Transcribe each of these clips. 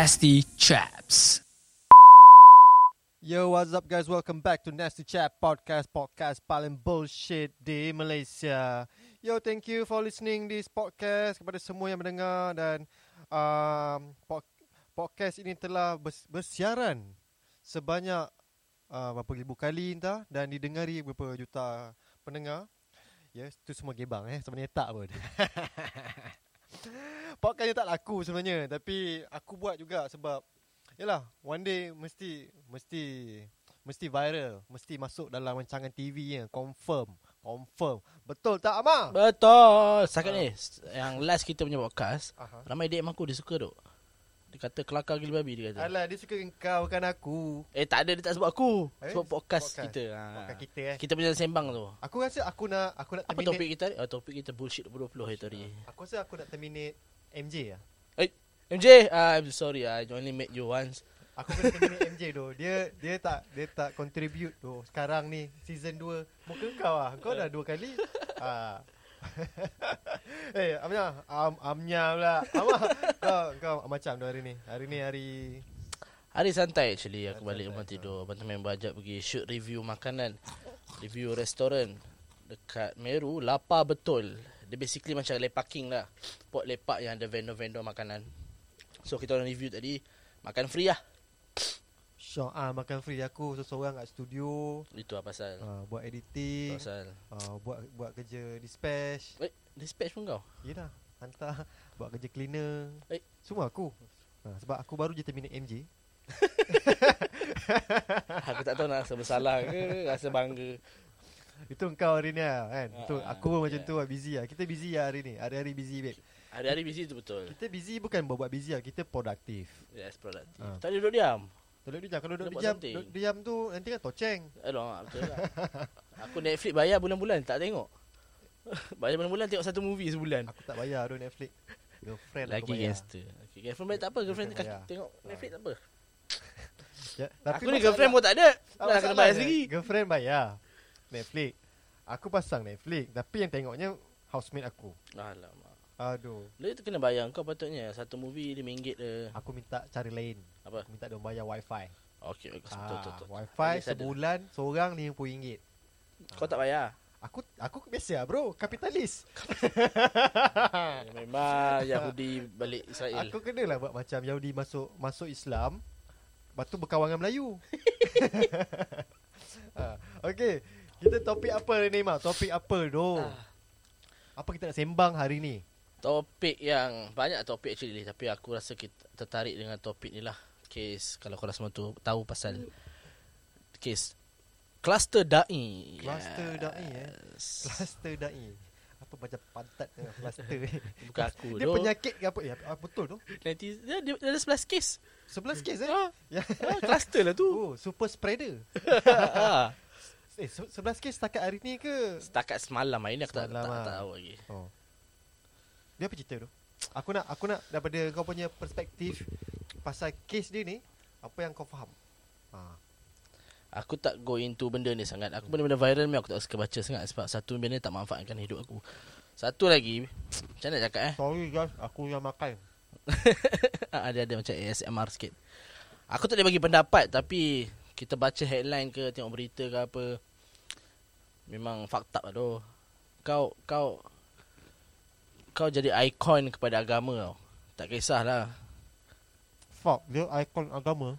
Nasty Chaps. Yo, what's up guys? Welcome back to Nasty Chat Podcast, podcast paling bullshit di Malaysia. Yo, thank you for listening this podcast kepada semua yang mendengar dan um, po- podcast ini telah bers- bersiaran sebanyak uh, berapa ribu kali entah dan didengari beberapa juta pendengar. Yes, tu semua gebang eh, sebenarnya tak pun. podcast tak laku sebenarnya tapi aku buat juga sebab Yalah, one day mesti mesti mesti viral, mesti masuk dalam rancangan TV yang confirm, confirm. Betul tak Amar? Betul. Setakat ni yang last kita punya podcast, Aha. ramai DM aku dia suka tu. Dia kata kelakar gila babi dia kata. Alah, dia suka engkau bukan aku. Eh tak ada dia tak sebut aku. Eh, Sebut podcast, podcast. kita. Ha. Bukan kita eh. Kita punya sembang tu. Aku rasa aku nak aku nak Apa terminate. topik kita? Oh, topik kita bullshit 2020 hari tadi. Aku rasa aku nak terminate MJ lah. MJ, uh, I'm sorry I only met you once. Aku kena terminate MJ tu. Dia dia tak dia tak contribute tu. Sekarang ni season 2 muka kau ah. Kau dah dua kali. ah. Eh, Amnya, am, Amnya pula. Amah, kau kau macam tu hari ni. Hari ni hari Hari santai actually aku balik rumah tidur. Bantu member ajak pergi shoot review makanan. Review restoran dekat Meru, lapar betul. Dia basically macam lepaking lah. Pot lepak yang ada vendor-vendor makanan. So kita orang review tadi makan free lah. Syok ah makan free aku seorang kat studio Itu lah pasal. ah, buat editing pasal. ah, buat buat kerja dispatch Eh, dispatch pun kau? Yelah hantar buat kerja cleaner Eh. semua aku ah, sebab aku baru je terminate MJ aku tak tahu nak rasa bersalah ke, rasa bangga. itu engkau hari ni lah, kan Ah, ah, aku pun macam yeah. tu lah busy lah kita busy lah hari ni hari-hari busy babe Hari-hari busy tu betul. kita busy bukan buat-buat busy lah kita produktif Yes, produktif. Ah. Tak duduk diam. Tolong dia kalau duduk buat diam duduk diam tu nanti kan toceng Aduh, betul lah. Aku Netflix bayar bulan-bulan tak tengok. bayar bulan-bulan tengok satu movie sebulan. aku tak bayar tu Netflix girlfriend aku Lagi bayar gangster. Okay, girlfriend bayar tak apa, girlfriend Girlfriend kaki tengok Netflix tak apa. ya, Aku ni girlfriend pun tak ada. Tak Dah kena bayar sendiri. Girlfriend bayar Netflix Aku pasang Netflix Tapi yang tengoknya Housemate aku Alamak. Aduh Dia tu kena bayar kau patutnya satu movie RM5 je. Aku minta cari lain Apa? Aku minta dia bayar wifi Okey, bagus betul betul. betul. Wifi ada. sebulan Seorang RM50 Kau tak bayar. Aku aku biasa lah bro Kapitalis Ya, Memang Yahudi balik Israel. Aku kena lah buat macam Yahudi masuk Masuk Islam Lepas tu berkawan dengan Melayu ha, Okay Kita topik apa ni Mak? Topik apa tu? Ah. Apa kita nak sembang hari ni? Topik yang banyak topik actually tapi aku rasa kita tertarik dengan topik ni lah. Kes kalau korang semua tu tahu pasal kes cluster dai. Cluster da'i, eh? Yes. Cluster da'i Apa macam pantat dengan cluster Bukan aku Dia tu. penyakit ke apa? Ya, ah, betul tu Nanti dia, dia, dia ada 11 kes. 11 kes eh? Ah, Ya. ah, cluster lah tu. Oh, super spreader Ah. Eh, se- 11 kes setakat hari ni ke? Setakat semalam hari ni aku tak, Semalam tak, ah. tak tahu lagi. Oh. Dia apa cerita tu? Aku nak aku nak daripada kau punya perspektif pasal kes dia ni, apa yang kau faham? Ha. Aku tak go into benda ni sangat. Aku benda-benda viral ni aku tak suka baca sangat sebab satu benda ni tak manfaatkan hidup aku. Satu lagi, macam mana nak cakap eh? Sorry guys, aku yang makan. Ah, ada ada macam ASMR sikit. Aku tak boleh bagi pendapat tapi kita baca headline ke tengok berita ke apa memang fucked up lah tu. Kau kau kau jadi ikon kepada agama tau. Tak kisahlah. Fuck, dia ikon agama.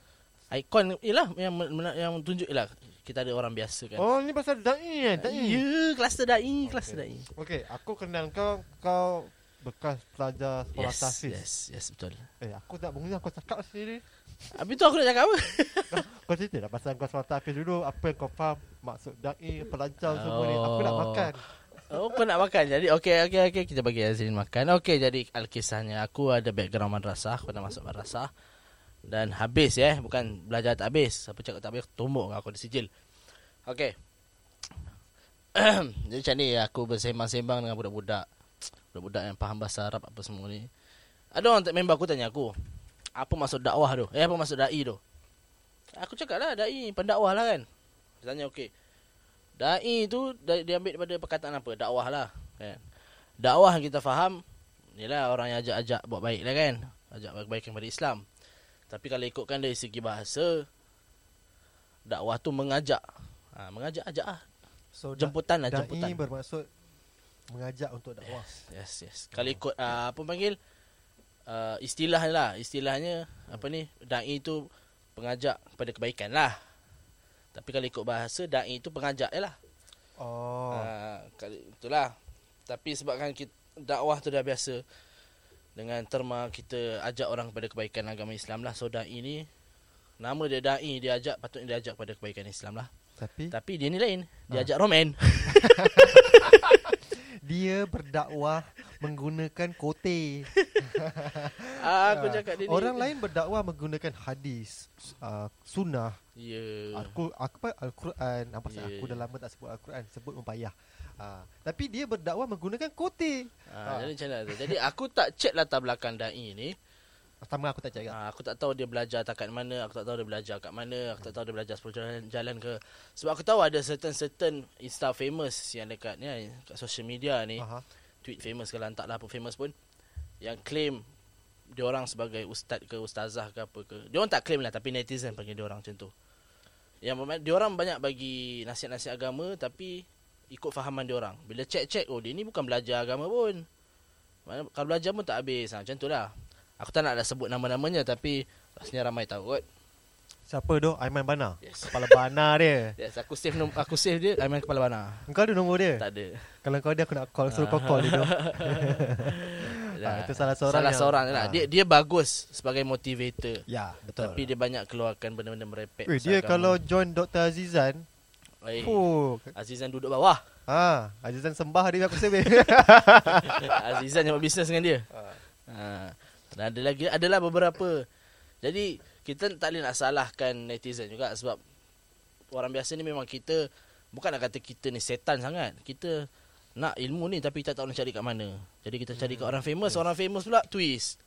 Ikon ialah yang yang tunjuk ialah kita ada orang biasa kan. Oh, ni pasal dai eh, dai. Ya, kluster dai, kluster Okay. dai. Okey, aku kenal kau kau bekas pelajar sekolah Yes, tahfiz. yes, yes betul. Eh, aku tak mengenal kau cakap sendiri. Habis tu aku nak cakap apa? Kau cerita lah pasal kau sekolah tahfiz dulu, apa yang kau faham maksud dai, pelajar semua ni. Aku nak Oh. makan. Oh, kau nak makan. Jadi okey okey okey kita bagi Azrin makan. Okey jadi alkisahnya aku ada background madrasah, aku dah masuk madrasah. Dan habis ya, bukan belajar tak habis. Siapa cakap tak habis tumbuk aku di sijil. Okey. jadi macam ni aku bersembang-sembang dengan budak-budak. Budak-budak yang faham bahasa Arab apa semua ni. Ada orang tak member aku tanya aku, apa maksud dakwah tu? Eh apa maksud dai tu? Aku cakap lah dai pendakwah lah kan. Dia tanya okey. Dai tu da- dia ambil daripada perkataan apa? Dakwah lah kan. Dakwah kita faham Yalah orang yang ajak-ajak buat baik lah kan Ajak baik-baik kepada Islam Tapi kalau ikutkan dari segi bahasa dakwah tu mengajak. Ha, mengajak ajak ah. So Jemputan lah dai jemputan. bermaksud mengajak untuk dakwah. Yes, yes. Kalau ikut uh, apa panggil uh, istilah lah, istilahnya apa ni? Dai tu pengajak kepada kebaikan lah. Tapi kalau ikut bahasa dai tu pengajak je lah. Oh. Uh, itulah. Tapi sebabkan kita, dakwah tu dah biasa dengan terma kita ajak orang kepada kebaikan agama Islam lah. So dai ni nama dia dai dia ajak patutnya dia ajak kepada kebaikan Islam lah. Tapi Tapi dia ni lain. Dia Ah. ajak roman. dia berdakwah menggunakan kote. Ah, aku cakap dia ni. Orang lain berdakwah menggunakan hadis, uh, sunnah, Ya. Al-Qur- apa Al-Quran. Apa yeah. Ya, aku ya. dah lama tak sebut Al-Quran, sebut mempayah. Uh, tapi dia berdakwah menggunakan kote. Ah, Ah. jadi macam mana tu? Jadi aku tak check latar belakang dai ni. Pertama aku tak cakap. Ah, aku tak tahu dia belajar takat mana, aku tak tahu dia belajar kat mana, aku tak tahu dia belajar 10 jalan, jalan ke. Sebab aku tahu ada certain certain Insta famous yang dekat ni kat social media ni, Aha. tweet famous ke lantak lah apa famous pun yang claim dia orang sebagai ustaz ke ustazah ke apa ke. Dia orang tak claim lah tapi netizen panggil dia orang macam tu. Yang dia orang banyak bagi nasihat-nasihat agama tapi ikut fahaman dia orang. Bila check-check oh dia ni bukan belajar agama pun. Mana, kalau belajar pun tak habis. Ha, macam tu lah. Aku tak nak dah sebut nama-namanya tapi rasanya ramai tahu kot. Siapa tu? Aiman Bana. Yes. Kepala Bana dia. Yes, aku save nom- aku save dia Aiman kepala bana. Engkau ada nombor dia? Tak ada. Kalau kau ada aku nak call suruh kau call dia tu. Ah, itu salah seorang Salah yang- seorang lah. ah. Dia dia bagus sebagai motivator. Ya, betul. Tapi dia banyak keluarkan benda-benda merepek. Weh, dia agama. kalau join Dr. Azizan, Eh, oh, Azizan duduk bawah. ah, Azizan sembah dia aku sebe. Azizan yang buat bisnes dengan dia. Ha. Dan ada lagi adalah beberapa. Jadi kita tak boleh nak salahkan netizen juga sebab orang biasa ni memang kita bukan nak kata kita ni setan sangat. Kita nak ilmu ni tapi kita tak tahu nak cari kat mana. Jadi kita cari kat orang famous, orang famous pula twist.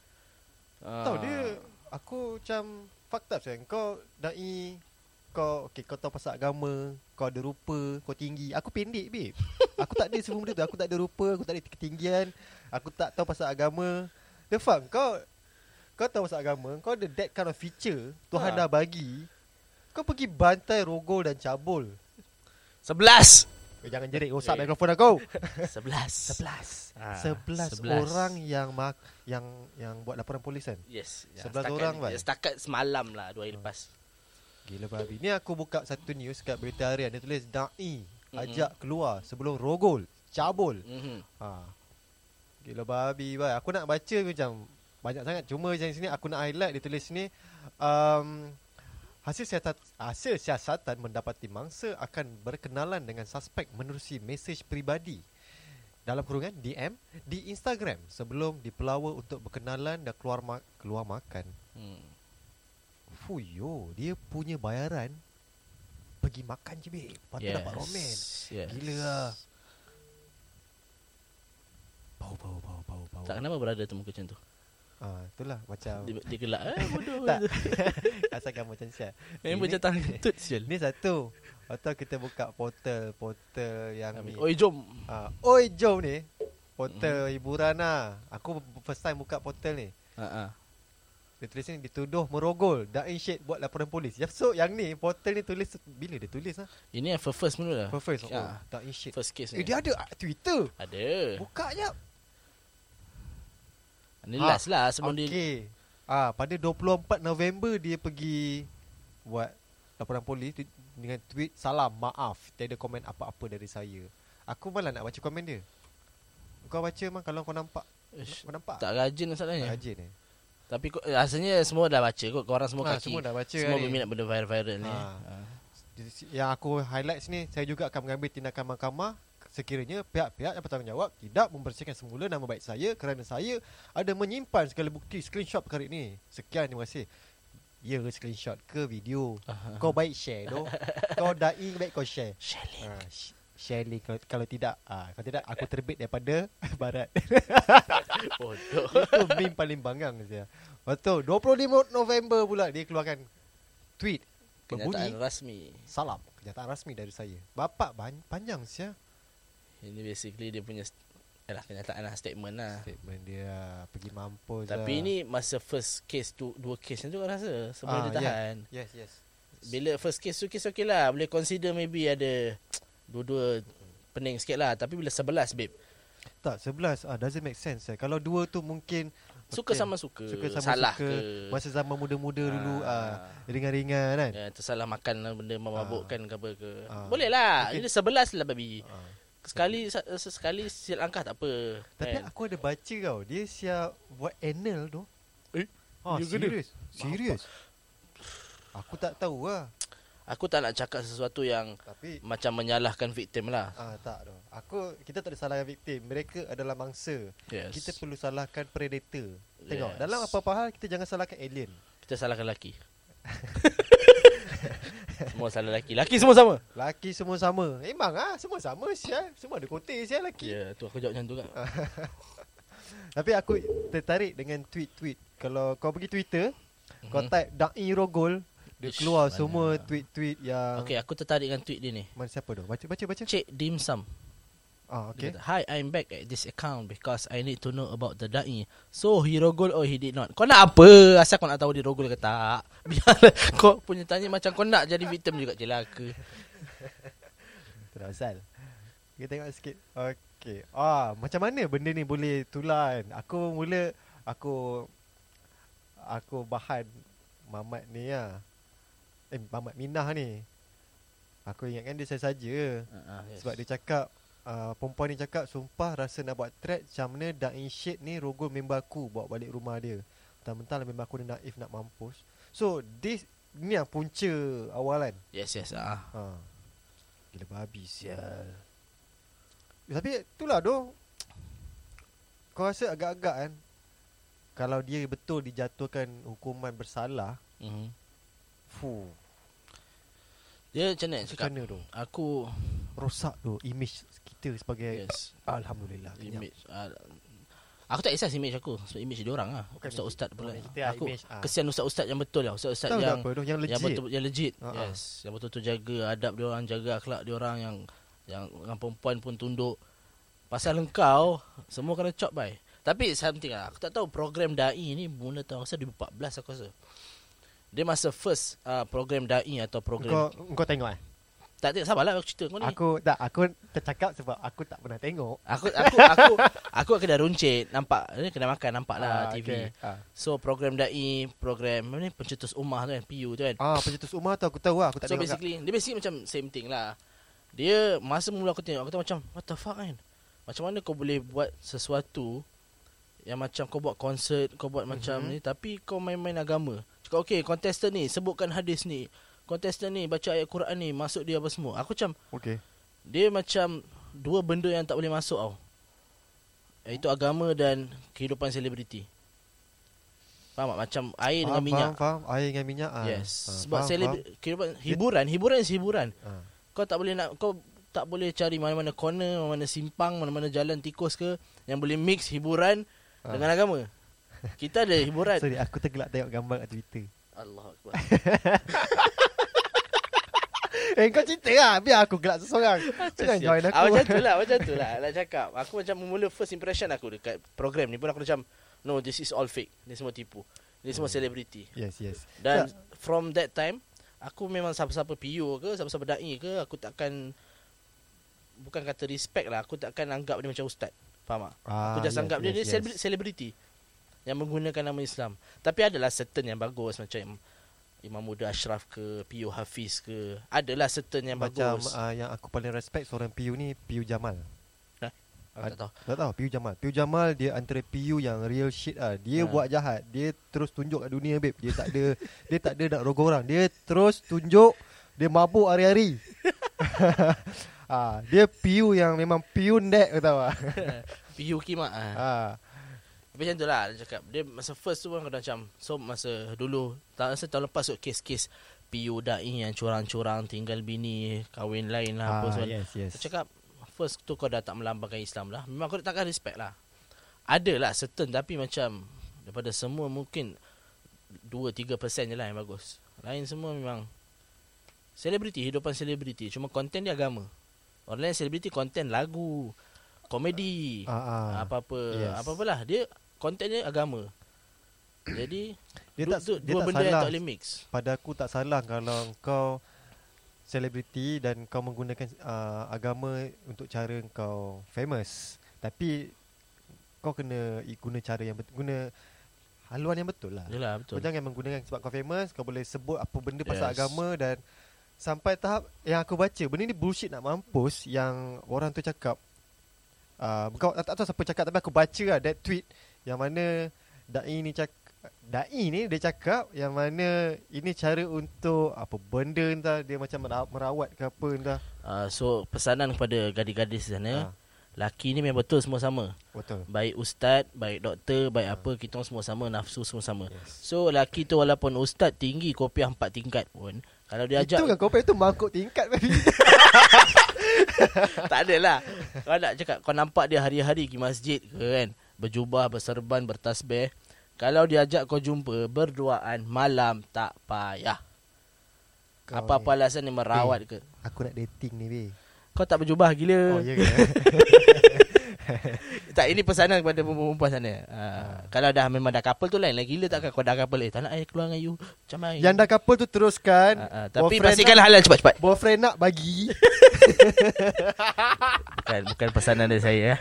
Tahu dia aku macam up saya. Kau dai kau okay, kau tahu pasal agama, kau ada rupa, kau tinggi. Aku pendek babe. Aku tak ada semua benda tu. Aku tak ada rupa, aku tak ada ketinggian. Aku tak tahu pasal agama. The fuck kau kau tahu pasal agama, kau ada that kind of feature Tuhan Ha. dah bagi. Kau pergi bantai rogol dan cabul. Sebelas. Eh, jangan jerit rosak Eh. mikrofon aku. Sebelas. Sebelas. Ah, Sebelas sebelas. orang yang mak, yang yang buat laporan polis kan. Yes. Ya, Sebelas setakat orang. Ya, Setakat semalam lah dua hari lepas. Gila babi. Ni aku buka satu news kat berita harian dia tulis dai Mhm. ajak keluar sebelum rogol, cabul. Mhm. Ha. Gila babi bai. Aku nak baca macam banyak sangat. Cuma yang sini aku nak highlight dia tulis ni um, hasil siasat hasil siasatan mendapati mangsa akan berkenalan dengan suspek menerusi mesej peribadi dalam kurungan DM di Instagram sebelum dipelawa untuk berkenalan dan keluar ma- keluar makan. Hmm. Fuyo, dia punya bayaran pergi makan je babe. Lepas tu dapat roman. Yes. Gila lah. Bau bau bau bau bau. Tak kenapa berada tu muka macam tu. Ah, itulah macam Dia, dia gelak. Eh, bodoh. tak. Asalkan macam siap. Memang macam tangtut sial. Ni satu. Atau kita buka portal portal yang ni. Oi jom. Ah, oi jom ni. Portal Mhm. hiburan lah. Aku first time buka portal ni. Ha ah. Dia tulis ni dituduh merogol Dai Syed buat laporan polis Ya, So yang ni Portal ni tulis Bila dia tulis lah Ini yang first first mula lah. First oh, Ya. Dai Syed First case Eh ni. dia ada ah, Twitter Ada. Buka je Ni Ha, last lah sebelum dia Okey. Ah, pada 24 November dia pergi buat laporan polis dengan tweet salam maaf tiada komen apa-apa dari saya. Aku malah nak baca komen dia. Kau baca mah kalau kau nampak. Ish, Kau nampak? tak rajin masalahnya. rajin ni. Tapi kau, rasanya semua dah baca kot. Korang semua Ah, kaki. semua dah baca Semua ni. berminat benda viral-viral ni. Ha. Ha. Di- Yang aku highlight sini saya juga akan mengambil tindakan mahkamah sekiranya pihak-pihak yang bertanggungjawab tidak membersihkan semula nama baik saya kerana saya ada menyimpan segala bukti screenshot perkara ini. Sekian terima kasih. Ya screenshot ke video. Aha. Kau baik share tu. kau dai baik kau share. Shelly. Ha, sh- share link kalau, kalau tidak ah kalau tidak aku terbit daripada barat. Bodoh. Itu meme paling bangang saya. Betul. 25 November pula dia keluarkan tweet Kenyataan berbunyi rasmi. salam kenyataan rasmi dari saya. Bapak ban- panjang sia. Ini basically dia punya Yalah kenyataan lah statement lah Statement dia ah, pergi mampus Tapi lah. ni masa first case tu Dua case tu kau rasa Sebelum Ah, dia tahan Yes yes Bila first case tu case okey lah Boleh consider maybe ada Dua-dua Pening sikit lah Tapi bila sebelas babe Tak 11 ah, Doesn't make sense eh. Kalau dua tu mungkin Suka okay. sama suka, Suka sama Salah suka. ke Masa zaman muda-muda dulu ah, Ah. Ringan-ringan kan Ya, tersalah makan lah benda memabukkan ke apa ke. Ah. Boleh lah. Mungkin- Ini sebelas lah babi. ah. Sekali sekali silap langkah tak apa. Tapi kan? aku ada baca tau Dia siap buat anal tu Eh, dia? serius Serius Aku tak tahu lah Aku tak nak cakap sesuatu yang Tapi macam menyalahkan victim lah. ah tak tu. Aku kita tak ada salahkan victim. Mereka adalah mangsa. Yes. Kita perlu salahkan predator. Tengok, Yes. dalam apa-apa hal kita jangan salahkan alien. Kita salahkan lelaki. semua salah lelaki. Lelaki semua sama. Laki semua sama. Memang ah, semua sama sial. Semua ada kote sial laki. Ya, tu aku jawab macam tu kan. Tapi aku tertarik dengan tweet-tweet. Kalau kau pergi Twitter, kau Mhm. type Dai Rogol, dia Ish, keluar semua tweet-tweet yang Okey, aku tertarik dengan tweet dia ni. Mana siapa tu? Baca baca baca. Cik Dim Ah, Dia okey. kata, Hi, I'm back at this account because I need to know about the Da'i. So, he rogol or he did not. Kau nak apa? Asal kau nak tahu dia rogol ke tak? Biar kau punya tanya macam kau nak jadi victim juga celaka. Terasal. Kita tengok sikit. Okey. Ah, macam mana benda ni boleh tular kan? Aku mula aku aku bahan Mamat ni lah. Eh, Mamat Minah ni. Aku ingatkan dia saja-saja. Uh, yes. Sebab dia cakap uh, Perempuan ni cakap Sumpah rasa nak buat threat Macam mana Dain Syed ni Rogol member aku Bawa balik rumah dia Mentang-mentang lah member aku ni naif nak mampus So this Ni yang punca awalan Yes, yes. Ah. ha. Gila babi sial Tapi itulah doh Kau rasa agak-agak kan Kalau dia betul dijatuhkan hukuman bersalah Mm-hmm. Fuh Dia macam mana Macam mana tu Aku Rosak tu Image kita sebagai yes, Alhamdulillah image uh, Aku tak kisah image aku Sebab image dia orang lah Bukan Ustaz-ustaz pula kita Aku image, ah. kesian ustaz-ustaz yang betul lah Ustaz-ustaz Tahu yang apa tu Yang legit Yang betul yang legit. Ha. Yes, yang betul-betul jaga adab dia orang, jaga akhlak dia orang yang yang dengan perempuan pun tunduk. Pasal engkau semua kena chop bye. Tapi something lah, aku tak tahu program dai ni mula tahun rasa 2014 aku rasa. Dia masa first uh, program dai atau program Kau kau tengok eh tak tengok sabarlah aku cerita kau ni. Aku tak aku tercakap sebab aku tak pernah tengok Aku aku aku aku kena runcit nampak ni kena makan nampak Ah, lah TV. okay. ah. So program dai, program ni pencetus ummah tu kan, PU tu kan. ah pencetus rumah tu aku tahu lah aku tak so tengok basically dia basically macam same thing lah. Dia masa mula aku tengok aku tu macam what the fuck kan. Macam mana kau boleh buat sesuatu yang macam kau buat konsert, kau buat mm-hmm. macam Mhm. ni tapi kau main-main agama. Cakap okey contestant ni sebutkan hadis ni. Contestant ni baca ayat Quran ni masuk dia apa semua. Aku macam Okay dia macam dua benda yang tak boleh masuk tau. Iaitu agama dan kehidupan selebriti. Faham tak? Macam air dengan faham, minyak. faham, faham. Air dengan minyak ah. Yes. Ah, Sebab faham, selebri- kehidupan hiburan, hiburan is hiburan. faham. Ah. Kau tak boleh nak kau tak boleh cari mana-mana corner, mana-mana simpang, mana-mana jalan tikus ke yang boleh mix hiburan Ah. dengan agama. Kita ada hiburan. Sorry aku tergelak tengok gambar kat Twitter Allah Akbar. Eh kau cerita lah Biar aku gelak seseorang Jangan join aku Ah, macam tu lah, macam tu lah nak cakap. Aku macam mula first impression aku dekat program ni pun aku macam no this is all fake. Ni semua tipu. Ni semua Hmm. celebrity. Yes yes Dan from that time aku memang siapa-siapa PU ke, siapa-siapa dai ke, aku takkan bukan kata respect lah, aku takkan anggap dia macam ustaz. Faham tak? ah, Aku just anggap dia dia celebri- selebriti yang menggunakan nama Islam. Tapi adalah certain yang bagus macam Imam Muda Ashraf ke, PU Hafiz ke. Adalah certain yang Macam bagus. uh, yang aku paling respect seorang PU ni PU Jamal aku tak tahu. Tak tahu PU Jamal PU Jamal dia antara PU yang real shit ah. Dia Ha. buat jahat Dia terus tunjuk kat dunia babe Dia tak ada Dia tak ada nak rogol orang Dia terus tunjuk Dia mabuk hari-hari ah, Dia PU yang memang PU net kau tahu ah. PU Kimak ah. ah. Tapi macam tu lah dia cakap. Dia masa first tu pun kena macam so masa dulu tak rasa tahun lepas tu kes-kes PU dai yang curang-curang tinggal bini kahwin lain lah apa ah, semua. Yes yes Aku cakap First tu kau dah tak melambangkan Islam lah Memang kau takkan respect lah Ada lah certain Tapi macam Daripada semua mungkin 2-3% je lah yang bagus Lain semua memang Selebriti Hidupan selebriti Cuma konten dia agama Orang lain selebriti konten lagu komedi. Ah, ah. Apa-apa. Yes. Apa-apalah dia konten dia agama. Jadi Dia tak du- dia dua tak benda yang salah. tak boleh mix. Pada aku tak salah kalau kau selebriti dan kau menggunakan uh, agama untuk cara kau famous. Tapi kau kena guna cara yang betul, guna haluan yang betul lah. Yalah Kau betul. jangan menggunakan sebab kau famous, kau boleh sebut apa benda pasal agama dan sampai tahap yang aku baca, benda ni bullshit nak mampus yang orang tu cakap. Uh, kau tak, tak tahu siapa cakap tapi aku baca lah that tweet yang mana dai ni cakap dai ni dia cakap yang mana ini cara untuk apa benda entah dia macam mera- merawat ke apa entah. Uh, so pesanan kepada gadis-gadis di sana, Ah, laki ni memang betul semua sama. betul. Baik ustaz, baik doktor, baik Ah. apa kita orang semua sama, nafsu semua sama. Yes. So laki tu walaupun ustaz tinggi kopiah empat tingkat pun kalau dia ajak Itu kan kau itu mangkuk tingkat baby. tak ada lah. Kau nak cakap kau nampak dia hari-hari pergi masjid ke kan, berjubah, berserban, bertasbih. Kalau dia ajak kau jumpa berduaan malam tak payah. Kau Apa-apa ni, alasan dia merawat ke. Aku nak dating ni be. Kau tak berjubah gila. Oh ya ke? Tak ini pesanan kepada perempuan sana. Ha, kalau dah memang dah couple tu lain lagi gila takkan kau dah couple eh tak nak eh keluar dengan you. Macam mana? Yang dah couple tu teruskan. ha, ha, tapi pastikan halal cepat-cepat. Boyfriend nak bagi Bukan bukan pesanan dari saya ya.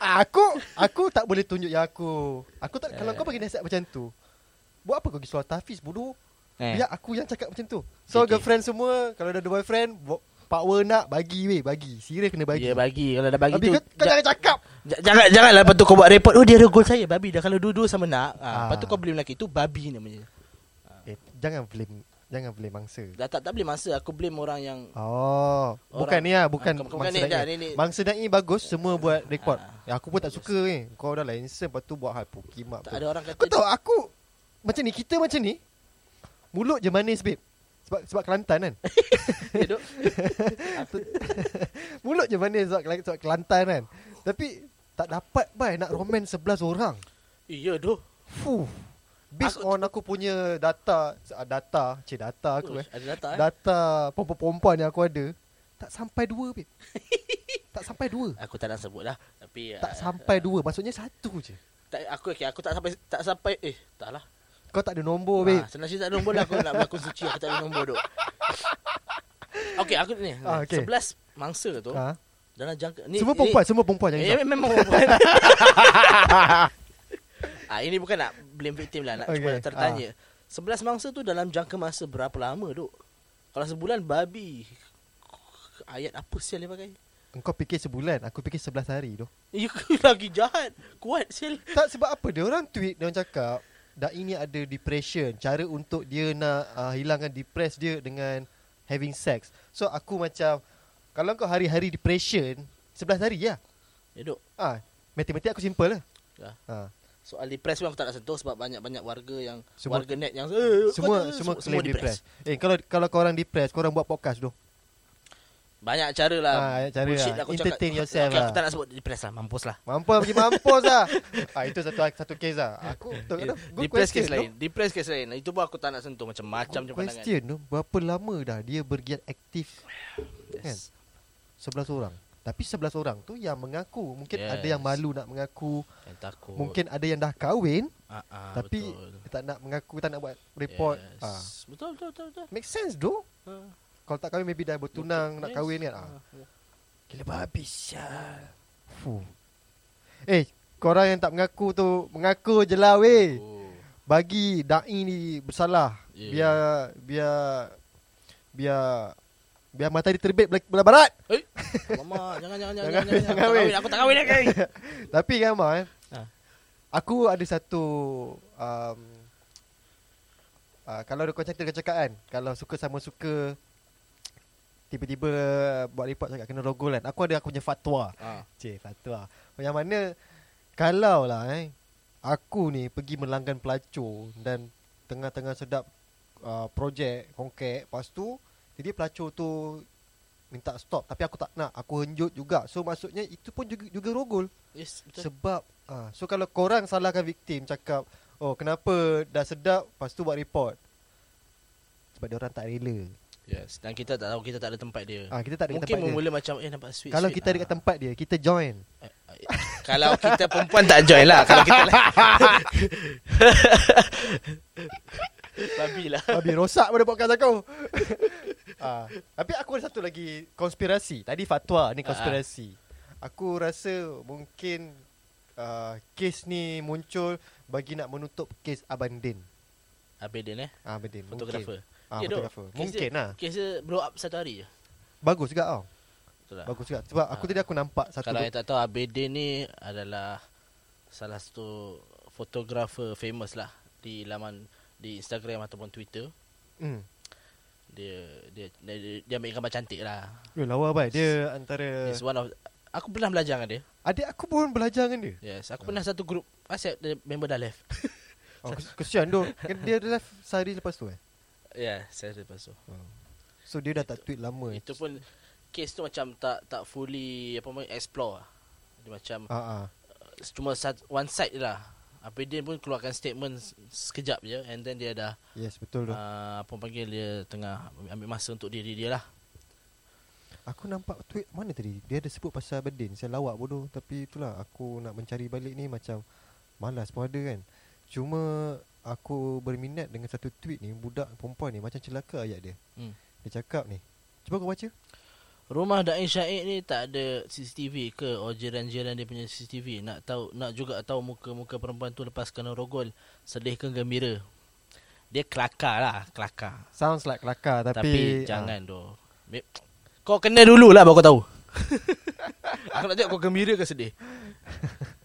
Aku Aku tak boleh tunjuk yang aku Aku tak Kalau kau bagi nasihat macam tu Buat apa kau pergi solat tahfiz bodoh Eh. Biar aku yang cakap macam tu So Okay. girlfriend semua Kalau dah ada boyfriend bo- Power nak bagi weh Bagi Serius kena bagi Ya bagi kalau dah bagi Tapi tu. kau, kau ja- jangan cakap ja- jangan janganlah lepas tu kau buat report. Oh dia ada gol saya babi dah kalau dua-dua sama nak. Ha, Ah. lepas tu kau blame lelaki tu babi namanya. eh, Jangan blame Jangan blame mangsa. Dah tak tak boleh masa aku blame orang yang Oh Bukan Orang- ni lah Bukan Ah, bukan mangsa ni dah, ni- ni- Mangsa Da'i bagus Semua buat rekod. Ah. ya, Aku pun tak suka ni. Kau dah license Lepas tu buat hal Pukimak tak ada orang kata Kau tahu aku Macam ni Kita macam ni Mulut je manis babe. Sebab sebab Kelantan kan. Ya, Mulut je manis sebab, sebab Kelantan kan. Tapi Tak dapat bai Nak roman 11 orang. Iya doh. Fuh Based Aku- on aku punya data ah, Data Cik data aku eh Ada data eh. Data Perempuan-perempuan yang aku ada Tak sampai dua babe Tak sampai dua Aku tak nak sebut lah tapi Tak ah, sampai dua Maksudnya satu je tak, aku okay, aku tak sampai tak sampai eh tak lah. Kau tak ada nombor babe Ah, senang cerita tak ada nombor lah aku nak berlaku suci aku tak ada nombor duk. Okey aku ni Ah, okey. 11 mangsa tu ha? dalam jangka ni Semua ni- perempuan Semua perempuan Eh, memang perempuan. Ah, ini bukan nak blame victim lah, nak okay. cuma nak tertanya. Sebelas mangsa tu dalam jangka masa berapa lama, Duk? Kalau sebulan babi. Ayat apa sial dia pakai? Engkau fikir sebulan Aku fikir 11 hari tu You lagi jahat. Kuat sial. Tak sebab apa Dia orang tweet Dia orang cakap Dah ini ada depression Cara untuk dia nak uh, Hilangkan depres dia Dengan Having sex So aku macam Kalau kau hari-hari depression 11 hari lah Ya, Duk. ah, Matematik aku simple lah Ya. ah, Soal depres pun aku tak nak sentuh sebab banyak-banyak warga yang Semua- warga net yang eh, Semua kata- semua claim depres. depres Eh kalau kalau korang depres Korang buat podcast tu Banyak cara lah. Ah, banyak cara Bullshit lah. aku Entertain cakap. yourself okay, lah. Aku tak nak sebut depres lah. Mampus lah. Mampu pergi mampus lah ah, Itu satu satu case lah Aku tu, tu, good Depres question case lain. Depres case lain. Itu pun aku tak nak sentuh macam-macam je Good pandangan. question tu Berapa lama dah Dia bergiat aktif Yes. 11 orang Tapi 11 orang tu yang mengaku Mungkin ada yang Yes. malu nak mengaku Yang takut. Mungkin ada yang dah kahwin Ah, ah, Tapi betul. tak nak mengaku Tak nak buat report Yes. ah. Betul betul betul betul. Make sense doh Ah. Kalau tak kahwin maybe dah bertunang Betul. Nak Yes. kahwin kan ah. Ah. Gila babi sial Fuh. Eh Korang yang tak mengaku tu Mengaku je lah weh Oh. Bagi da'i ni bersalah Yeah. Biar Biar Biar Biar matahari terbit belah, barat Eh, mama jangan jangan jangan Jangan jangan. kahwin, jangan. jangan Aku tak kahwin. Aku tak kahwin lagi. Tapi kan Mak eh, Ah. Aku ada satu um, uh, Kalau ada kau cakap cakap kan Kalau suka sama suka Tiba-tiba buat report cakap kena rogol kan Aku ada aku punya fatwa Ah. Cik fatwa Yang mana Kalau lah eh Aku ni pergi melanggan pelacur Dan Tengah-tengah sedap uh, Projek Kongkek Lepas tu Jadi pelacur tu Minta stop Tapi aku tak nak. Aku henjut juga. So maksudnya Itu pun juga, juga rogol. Yes, betul. sebab ah, So kalau korang salahkan victim Cakap Oh kenapa dah sedap? Lepas tu buat report. Sebab dia orang tak rela Yes. Dan kita tak tahu kita tak ada tempat dia. ah, Kita tak ada Mungkin tempat dia mula macam eh nampak sweet. Kalau sweet. kita ada kat Ah. tempat dia Kita join Eh, Kalau kita perempuan tak join lah Kalau kita Babi lah Habis rosak pada podcast aku. ah, tapi aku ada satu lagi konspirasi. Tadi fatwa ni konspirasi. Aku rasa mungkin uh, kes ni muncul bagi nak menutup kes Abang Din. Abedin eh Ah, Abang Din. Mungkin. Ah, Ya, dok. fotografer. Kes Mungkin lah. Kes dia blow up satu hari je Bagus juga tau. Betul tak? Bagus juga. Sebab aku Ah. tadi aku nampak satu Kalau yang tak tahu Abedin ni adalah Salah satu fotografer famous lah Di laman Di Instagram ataupun Twitter Hmm. Dia Dia Dia, dia, ambil gambar cantik lah Eh, lawa baik. Dia antara He's one of Aku pernah belajar dengan dia adik aku pun belajar dengan dia. Yes Aku pernah satu grup Asyik member dah left Oh, kes- kesian tu. Kan dia left sehari lepas tu eh. Ya yeah, Saya lepas tu So dia dah tak tweet lama. Itu pun Case tu macam tak tak fully Apa namanya Explore lah. Dia macam Ah ah. Cuma sat, one side je lah Abedin pun keluarkan statement sekejap je And then dia dah Yes, betul tu. uh, Apa panggil dia Tengah ambil masa untuk diri dia lah. Aku nampak tweet mana tadi? Dia ada sebut pasal Aberdeen. Saya lawak bodoh Tapi itulah. Aku nak mencari balik ni Macam Malas pun ada kan. Cuma Aku berminat dengan satu tweet ni Budak perempuan ni Macam celaka ayat dia Hmm. Dia cakap ni Cuba kau baca Rumah Dain Syahid ni tak ada CCTV ke Oh jiran-jiran dia punya CCTV Nak tahu Nak juga tahu muka-muka perempuan tu Lepas kena rogol Sedih ke gembira Dia kelakar lah Kelakar Sounds like kelakar Tapi, Tapi, ah, jangan doh. Mip- Kau kena dulu lah baru kau tahu. Aku nak tengok kau gembira ke sedih.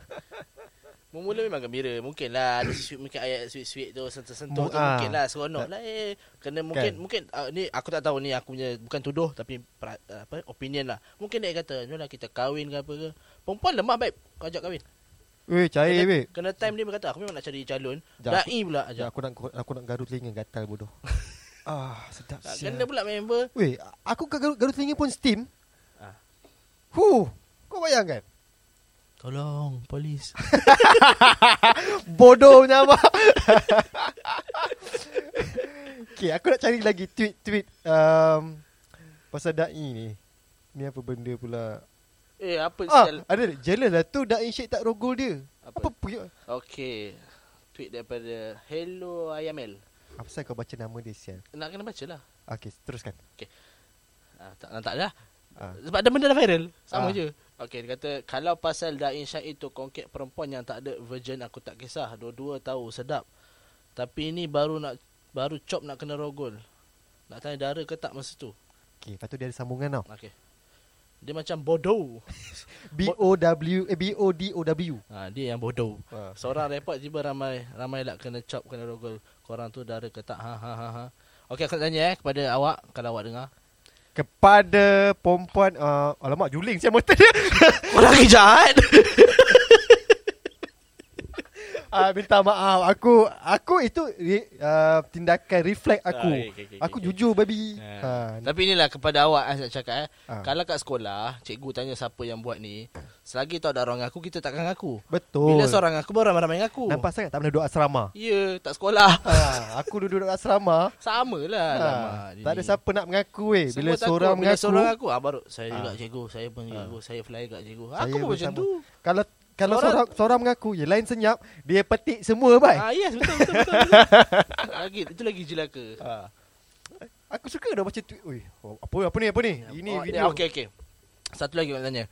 Mula memang gembira. Mungkin lah ada sweet mungkin ayat sweet-sweet tu sentuh-sentuh tu ah. mungkin lah seronok lah eh. Kena mungkin Kan. mungkin uh, ni aku tak tahu ni aku punya bukan tuduh tapi pra, apa opinion lah. Mungkin dia kata, "Jomlah kita kahwin ke apa ke." Perempuan lemah baik kau ajak kahwin. Weh cair Kena, weh kena time dia berkata, "Aku memang nak cari calon." Dai pula ajak. aku nak aku nak garu telinga gatal bodoh Ah sedap sial. kena pula member. Weh Aku garu, garu telinga pun steam Ah. Huh Kau bayangkan Tolong polis. Bodohnya abang Okay aku nak cari lagi tweet-tweet um, Pasal da'i ni Ni apa benda pula eh apa Ah sial? ada jealous lah tu da'i Syed tak rogol dia Apa? Apa punya Okey. Tweet daripada Hello IML. Apa pasal kau baca nama dia sial Nak kena baca lah. Okay teruskan Ah, tak, tak dah. ah. Sebab ada benda dah viral. Sama Ah. je. Okey, dia kata kalau pasal Dain Syahid tu kongkek perempuan yang tak ada virgin aku tak kisah. Dua-dua tahu sedap. Tapi ini baru nak baru chop nak kena rogol. Nak tanya dara ke tak masa tu. Okay lepas tu dia ada sambungan tau Okey. Dia macam bodoh. B-O-W Eh B-O-D-O-W Ha, dia yang bodoh. ah. Seorang report tiba ramai ramai lah kena chop kena rogol. Korang tu dara ke tak? Ha ha ha ha. Okey aku nak tanya eh kepada awak kalau awak dengar. Kepada perempuan uh, Alamak juling saya mata dia Orang jahat. Ah minta maaf aku aku itu uh, tindakan reflect aku. Ah, okey, okey, aku okey. jujur babi. Ha. Ha. Tapi inilah kepada awak saya nak cakap eh. Ah. Kalau kat sekolah, cikgu tanya siapa yang buat ni, selagi tak ada orang ngaku, kita takkan ngaku. Betul. Bila seorang ngaku, baru ramai-ramai ngaku. Nampak sangat tak pernah duduk asrama. Ya, tak sekolah. ha, aku duduk duduk asrama. Sama lah. Ha, tak ada siapa nak mengaku weh. Bila Semua seorang Bila mengaku. seorang ngaku, ah, baru saya juga Ah. cikgu, saya pun cikgu, saya fly kat cikgu. Saya Aku pun pun macam sama. tu. Kalau kalau Seorang- seorang seorang mengaku, ya lain senyap, dia petik semua bai. Ah, yes, betul, betul, betul. betul. lagi, itu lagi jelaka. Ha. Aku suka dah baca tweet. Oi, apa apa ni apa ni? Ini Oh, video. Okey, okey. Satu lagi nak tanya.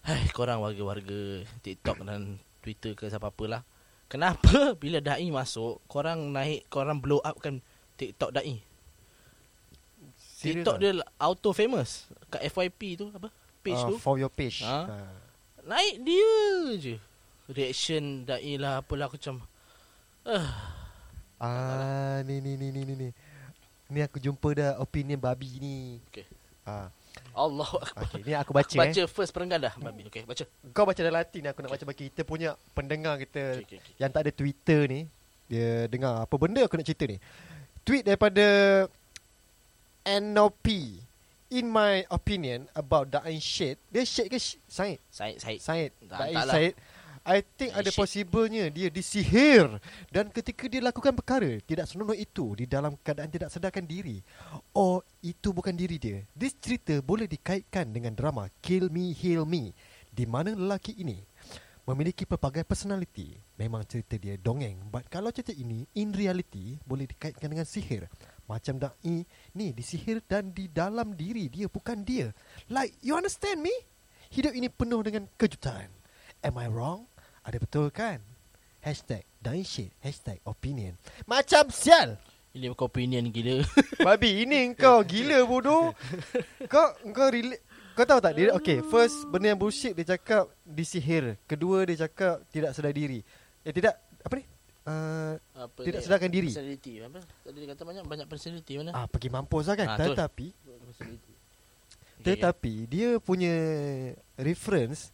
Hai, korang warga-warga TikTok dan Twitter ke siapa-apa lah. Kenapa bila dai masuk, korang naik, korang blow up kan TikTok dai? Serius TikTok ah? dia auto famous kat FYP tu apa? Page Ah, tu. for your page. Ha? Ha. Naik dia je. Reaction dai lah apalah aku macam Ah, ni ni ni ni ni ni. Ni aku jumpa dah opinion babi ni. Okey. Ah, Allah Akbar. okey. Ni aku baca, Baca eh. first perenggan dah babi. Okey, baca. Kau baca dalam hati ni aku nak baca bagi kita punya pendengar kita Okey, okey, okey. yang tak ada Twitter ni. Dia dengar apa benda aku nak cerita ni. Tweet daripada NOP. In my opinion about Dain Syed. Dia Syed ke Syed? Said. Syed. Tak- Dain. Syed. I think Dain ada Syed. possiblenya dia disihir dan ketika dia lakukan perkara tidak senonoh itu di dalam keadaan tidak sedarkan diri. Oh, itu bukan diri dia. This cerita boleh dikaitkan dengan drama Kill Me Heal Me di mana lelaki ini memiliki pelbagai personality. Memang cerita dia dongeng, but kalau cerita ini in reality boleh dikaitkan dengan sihir. Macam dai ni disihir dan di dalam diri dia bukan dia. Like you understand me? Hidup ini penuh dengan kejutan. Am I wrong? Ada betul kan? Hashtag dying shit Hashtag opinion Macam sial Ini bukan opinion gila. Babi ini kau gila bodoh Kau kau relate kau tahu tak dia okay first benda yang bullshit dia cakap disihir kedua dia cakap tidak sedar diri eh tidak apa ni uh, Apa Tidak sedarkan diri. Personality. Apa? Tadi dia kata banyak banyak personality mana? ah pergi mampus lah kan Ah, tetapi Personality. Okay, tetapi dia punya reference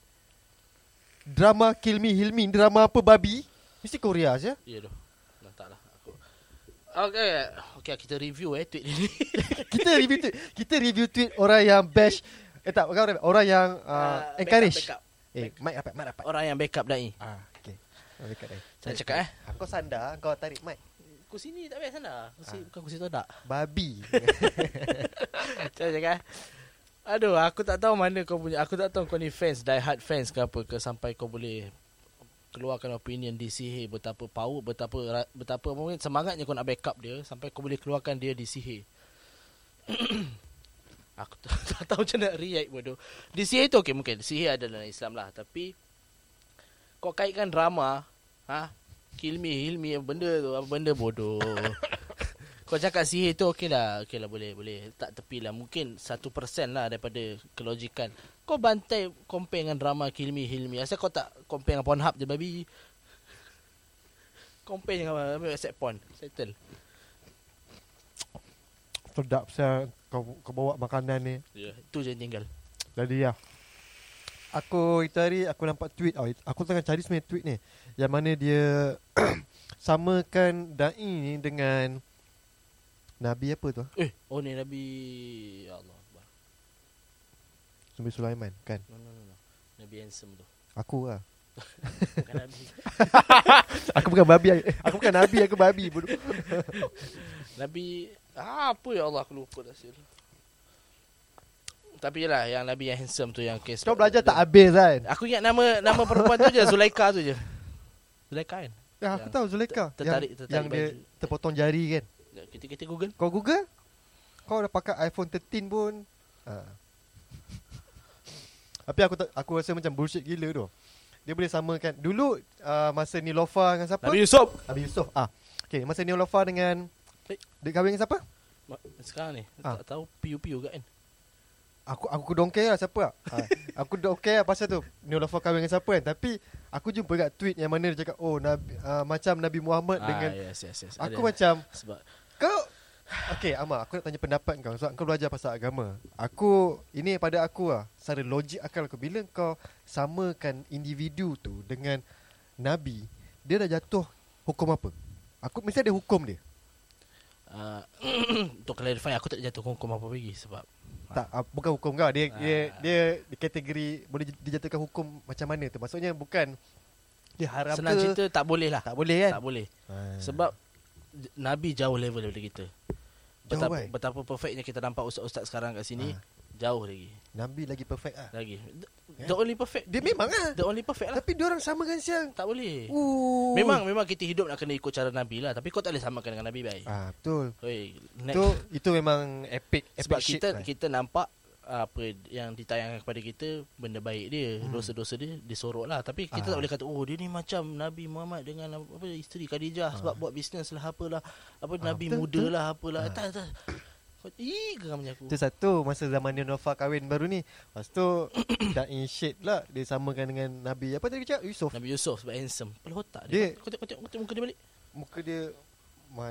drama Kill Me Hilmi drama apa babi mesti Korea saja Ya doh. Dah tak lah aku. Okay, okay kita review eh tweet ni. kita review tweet kita review tweet orang yang bash eh tak orang, orang yang uh, Ah, encourage Backup, eh mic dapat mic dapat backup. Orang yang backup dai. ah oh, dekat dah Saya cakap eh. aku sandar kau tarik mic Kursi ni tak biasa sana. Kursi Ah. bukan kursi tu tak. babi Saya cakap eh. Aduh, aku tak tahu mana kau punya. Aku tak tahu kau ni fans, die hard fans ke apa ke sampai kau boleh keluarkan opinion di sihir betapa power betapa betapa mungkin semangatnya kau nak backup dia sampai kau boleh keluarkan dia di sihir. aku tak, tak tahu macam nak react bodoh. Di sihir tu okey mungkin sihir ada dalam Islam lah tapi kau kaitkan drama ha? Kill me heal me. Benda tu apa benda bodoh. Kau cakap sihir tu okey lah. Okey lah boleh boleh. Tak tepi lah. Mungkin 1% lah daripada kelogikan Kau bantai compare dengan drama Kill Me Heal Me. Asal kau tak compare dengan Pornhub je babi Compare dengan apa? Accept porn? Settle. Sedap saya kau kau bawa makanan ni. Ya yeah, Itu je tinggal. Jadi ya aku itu hari aku nampak tweet. Oh, aku tengah cari sebenarnya tweet ni yang mana dia samakan dai ni dengan Nabi apa tu? Eh Oh ni Nabi Ya Allah. Nabi Sulaiman kan? No no no, no. Nabi handsome tu Aku lah. Bukan Nabi Aku bukan babi. Aku bukan nabi, aku babi. bodoh. Nabi ah, Apa ya Allah Aku lupa dah sil Tapi yelah Yang Nabi yang handsome tu Yang kes Kau belajar tak habis kan? Aku ingat nama Nama perempuan tu je Zulaika tu je Zulaika kan Ya, aku tahu Zuleka. ter- tertarik- yang, tertarik yang dia baju. terpotong jari kan. Kita kita Google Kau Google? Kau dah pakai iPhone 13 pun. Ha. Tapi aku tak, aku rasa macam bullshit gila tu. Dia boleh samakan dulu uh, masa Nilofa dengan siapa? Nabi Yusuf Nabi Yusuf. Ah. Okay, masa Nilofa dengan Eh. dia kahwin dengan siapa? Sekarang ni Ah. Tak tahu piu-piu kan Aku aku don't care lah siapa lah. ha. Aku don't care lah pasal tu Nilofa kahwin dengan siapa kan. Tapi aku jumpa kat tweet yang mana dia cakap oh Nabi, uh, macam Nabi Muhammad ah, dengan yes, yes, yes. aku Ada. macam Sebab Kau Okay Amar Aku nak tanya pendapat kau Sebab kau belajar pasal agama Aku Ini pada aku lah Secara logik akal aku Bila kau Samakan individu tu Dengan Nabi Dia dah jatuh Hukum apa Aku mesti ada hukum dia uh, Untuk clarify Aku tak jatuh hukum apa lagi Sebab Tak uh, Bukan hukum kau Dia, Ah. dia Dia Di kategori Boleh dijatuhkan hukum Macam mana tu Maksudnya bukan Dia haram Senang ke cerita Tak boleh lah Tak boleh kan Tak boleh Ah. Sebab Nabi jauh level daripada kita Jauh, Betapa, kan? betapa perfectnya kita nampak ustaz-ustaz sekarang kat sini Ah. Jauh lagi Nabi lagi perfect lah Lagi The, Ya. the only perfect Dia memang lah The only perfect lah Tapi dia orang samakan siang Tak boleh uh. Memang memang kita hidup nak kena ikut cara Nabi lah Tapi kau tak boleh samakan dengan Nabi baik ah, Betul Oi. Itu itu memang epic, epic Sebab shit kita lah. kita nampak apa yang ditayangkan kepada kita benda baik dia Hmm. dosa-dosa dia disorok lah tapi kita Ah. tak boleh kata oh dia ni macam Nabi Muhammad dengan apa isteri Khadijah sebab buat bisnes lah apalah apa Ah, Nabi betul, muda betul. lah apalah Ah. tak tak Kau- Ih geramnya aku Itu satu masa zaman dia Nova kahwin baru ni. Lepas tu Da'i shit lah dia samakan dengan Nabi apa tadi cakap Yusuf. Nabi Yusuf sebab handsome Kepala otak Dia- dia Kau tengok, kau tengok, kau tengok muka dia balik Muka dia ma,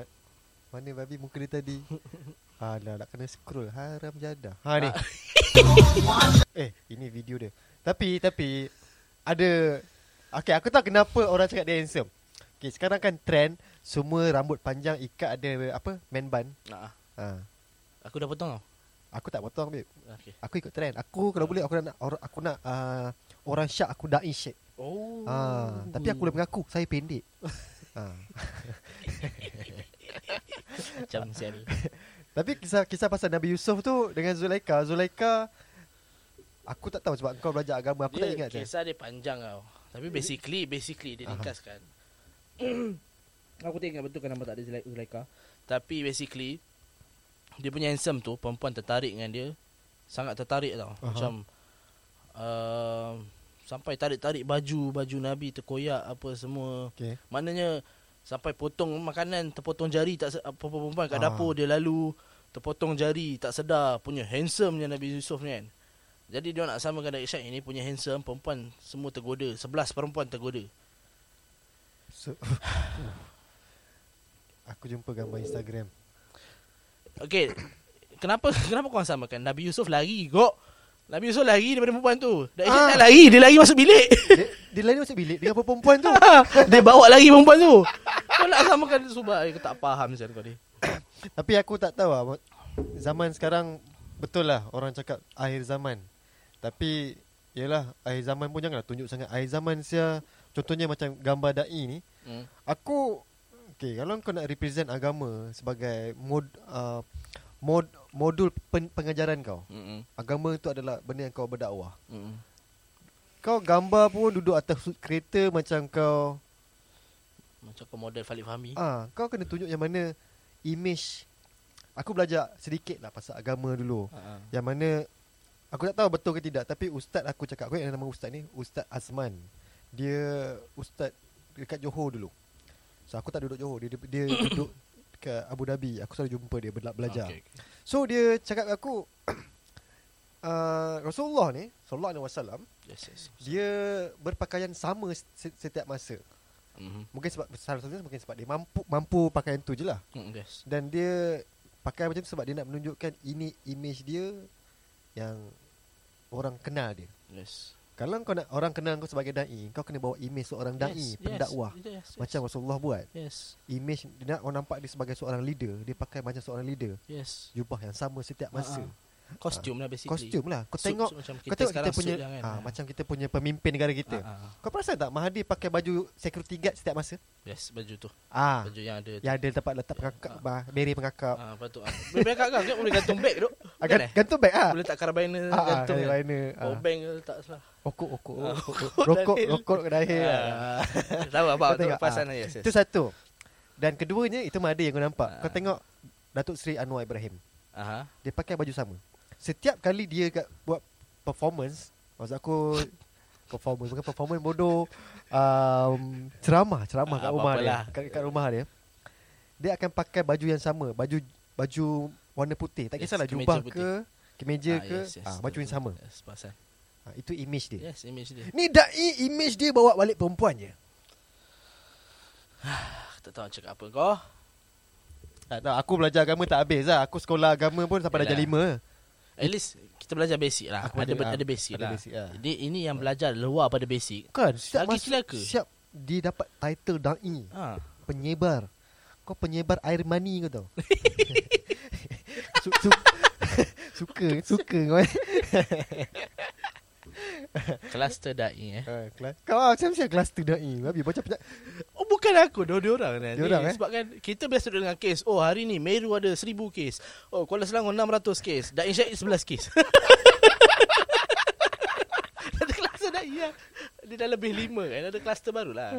mana babi muka dia tadi? Alah nak kena scroll haram jadah. Ha ni. eh ini video dia. Tapi tapi ada Okay aku tahu kenapa orang cakap dia handsome. Okay sekarang kan trend semua rambut panjang ikat ada apa man bun. nah, Ha. Aku dah potong tau Aku tak potong babe. okay. Aku ikut trend. Aku kalau boleh aku nak or, aku nak uh, orang syak aku da'i shit. Oh Ah, tapi aku boleh mengaku saya pendek. ah. Macam sial Tapi kisah kisah pasal Nabi Yusuf tu dengan Zulaika, Zulaika Aku tak tahu sebab kau belajar agama Aku dia, tak ingat Kisah dia panjang tau Tapi basically Basically dia Aha. ringkaskan Aku tak ingat betul kan nama tak ada Zulaika Tapi basically Dia punya handsome tu Perempuan tertarik dengan dia Sangat tertarik tau. Aha. Macam uh, Sampai tarik-tarik baju Baju Nabi terkoyak Apa semua. Okay Maknanya Sampai potong makanan Terpotong jari tak apa Perempuan kat Ah. dapur Dia lalu Terpotong jari Tak sedar Punya handsome Nabi Yusuf ni kan. Jadi dia nak samakan dengan Ishak Ini punya handsome Perempuan Semua tergoda. Sebelas perempuan tergoda. So, Aku jumpa gambar Instagram Okay Kenapa Kenapa korang samakan? Nabi Yusuf lari kok Nabi Yusuf lari daripada perempuan tu. Ishak Ah. tak lari Dia lari masuk bilik. Dia, dia lari masuk bilik Dengan perempuan tu. Dia bawa lagi perempuan tu. Kau nak samakan Subah Aku tak faham Sial kau ni. Tapi aku tak tahu lah Zaman sekarang Betul lah Orang cakap Akhir zaman. Tapi Yelah Akhir zaman pun janganlah. Tunjuk sangat Akhir zaman sia. Contohnya macam gambar da'i ni. Hmm. Aku Okay Kalau kau nak represent agama Sebagai mod, uh, mod Modul pen, pengajaran kau Mm-mm. Agama tu adalah Benda yang kau berdakwah Mm-mm. Kau gambar pun Duduk atas kereta Macam kau Macam kau model Falik Fahmi Ah, Kau kena tunjuk yang mana Image Aku belajar sedikit lah Pasal agama dulu Ha. Yang mana Aku tak tahu betul ke tidak Tapi ustaz aku cakap Aku ingat nama ustaz ni Ustaz Azman Dia Ustaz Dekat Johor dulu So aku tak duduk Johor Dia, dia, dia duduk Ke Abu Dhabi Aku selalu jumpa dia bela- Belajar Okay, okay. So dia cakap aku uh, Rasulullah ni Sallallahu Alaihi Wasallam Yes, yes. Dia berpakaian sama se- setiap masa Mm-hmm. Mungkin sebab Salah satunya mungkin sebab dia mampu Mampu pakaian tu je lah Mm, yes. Dan dia Pakai macam tu sebab dia nak menunjukkan Ini image dia Yang Orang kenal dia Yes. Kalau kau nak orang kenal kau sebagai da'i Kau kena bawa image seorang da'i yes, Pendakwah Yes, yes, yes. Macam Rasulullah buat Yes. Image Dia nak orang nampak dia sebagai seorang leader Dia pakai macam seorang leader Yes. Jubah yang sama setiap masa Ah, Kostum lah basically. Kostum lah Kau Suit- tengok suit macam Kau kita tengok kita punya suit jangan. ah, Macam kita punya pemimpin negara kita Ah, ah. Kau perasan tak Mahathir pakai baju security guard setiap masa Yes, baju tu. Ah, Baju yang ada tu. Yang ada tempat letak pengakap bah, Beri pengakap Ah, lepas tu. Ah. Boleh backup kan? Kan boleh gantung bag tu. ah, Kan eh? Gantung bag ah. Boleh tak karabiner Ah, ah, gantung kan? liner, ah. Power bank ke tak salah. Okok okok okok. okok Rokok rokok ke dahil. Ah. Ah. Tahu apa Kau tu tengok, pasan ah. yes, yes. Itu satu. Dan keduanya itu Mahathir yang kau nampak. Kau tengok Datuk Seri Anwar Ibrahim. Aha. Dia pakai baju sama. Setiap kali dia kat buat performance, maksud aku performance bukan performance bodoh um, ceramah ceramah kat Ah, rumah dia kat, kat rumah dia dia akan pakai baju yang sama baju baju warna putih tak Yes, kisahlah kemeja jubah putih. ke kemeja Ah, ke yes, yes, ah, baju yang sama Yes, pasan. ah, itu image dia Yes, image dia. Ni dai image dia bawa balik perempuan je. Tak tahu cakap apa kau. Tak tahu aku belajar agama tak habis lah. Aku sekolah agama pun sampai darjah Yalah. 5. At least kita belajar basic lah. Aku ada ada ah, basic ada lah. basic, ah. Jadi ini yang belajar luar pada basic. Kan siap Lagi masuk celaka. siap dia dapat title dai, Ha. penyebar. Kau penyebar air mani kau tahu. su, su, suka suka kau eh. Cluster dai eh. Kelas. Kau ah, macam kelas tu dai. Babi macam penyak. Bukan aku, dua dia orang kan. Ni, eh? Sebab kan kita biasa duduk dengan kes. Oh hari ni Meru ada 1000 kes. Oh Kuala Selangor 600 kes. Dai Syed 11 kes. ada kluster dai lah. Dia dah lebih 5 kan. Ada kluster baru lah.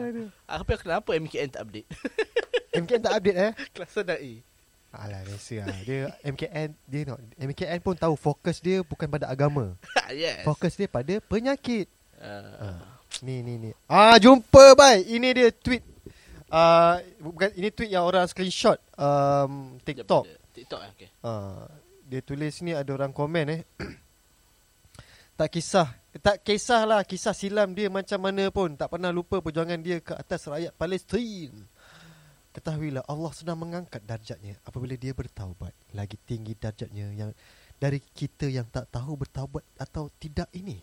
Apa kenapa MKN tak update? MKN tak update eh. kluster dai. Alah biasa lah. Dia MKN dia no, MKN pun tahu fokus dia bukan pada agama. yes. Fokus dia pada penyakit. Uh, Ni ni ni. Ah jumpa bye. Ini dia tweet. Ah bukan ini tweet yang orang screenshot um, TikTok. TikTok eh. Okay. Ah dia tulis ni ada orang komen eh. tak kisah tak kisahlah kisah silam dia macam mana pun tak pernah lupa perjuangan dia ke atas rakyat Palestin. Ketahuilah Allah sedang mengangkat darjatnya apabila dia bertaubat. Lagi tinggi darjatnya yang dari kita yang tak tahu bertaubat atau tidak ini.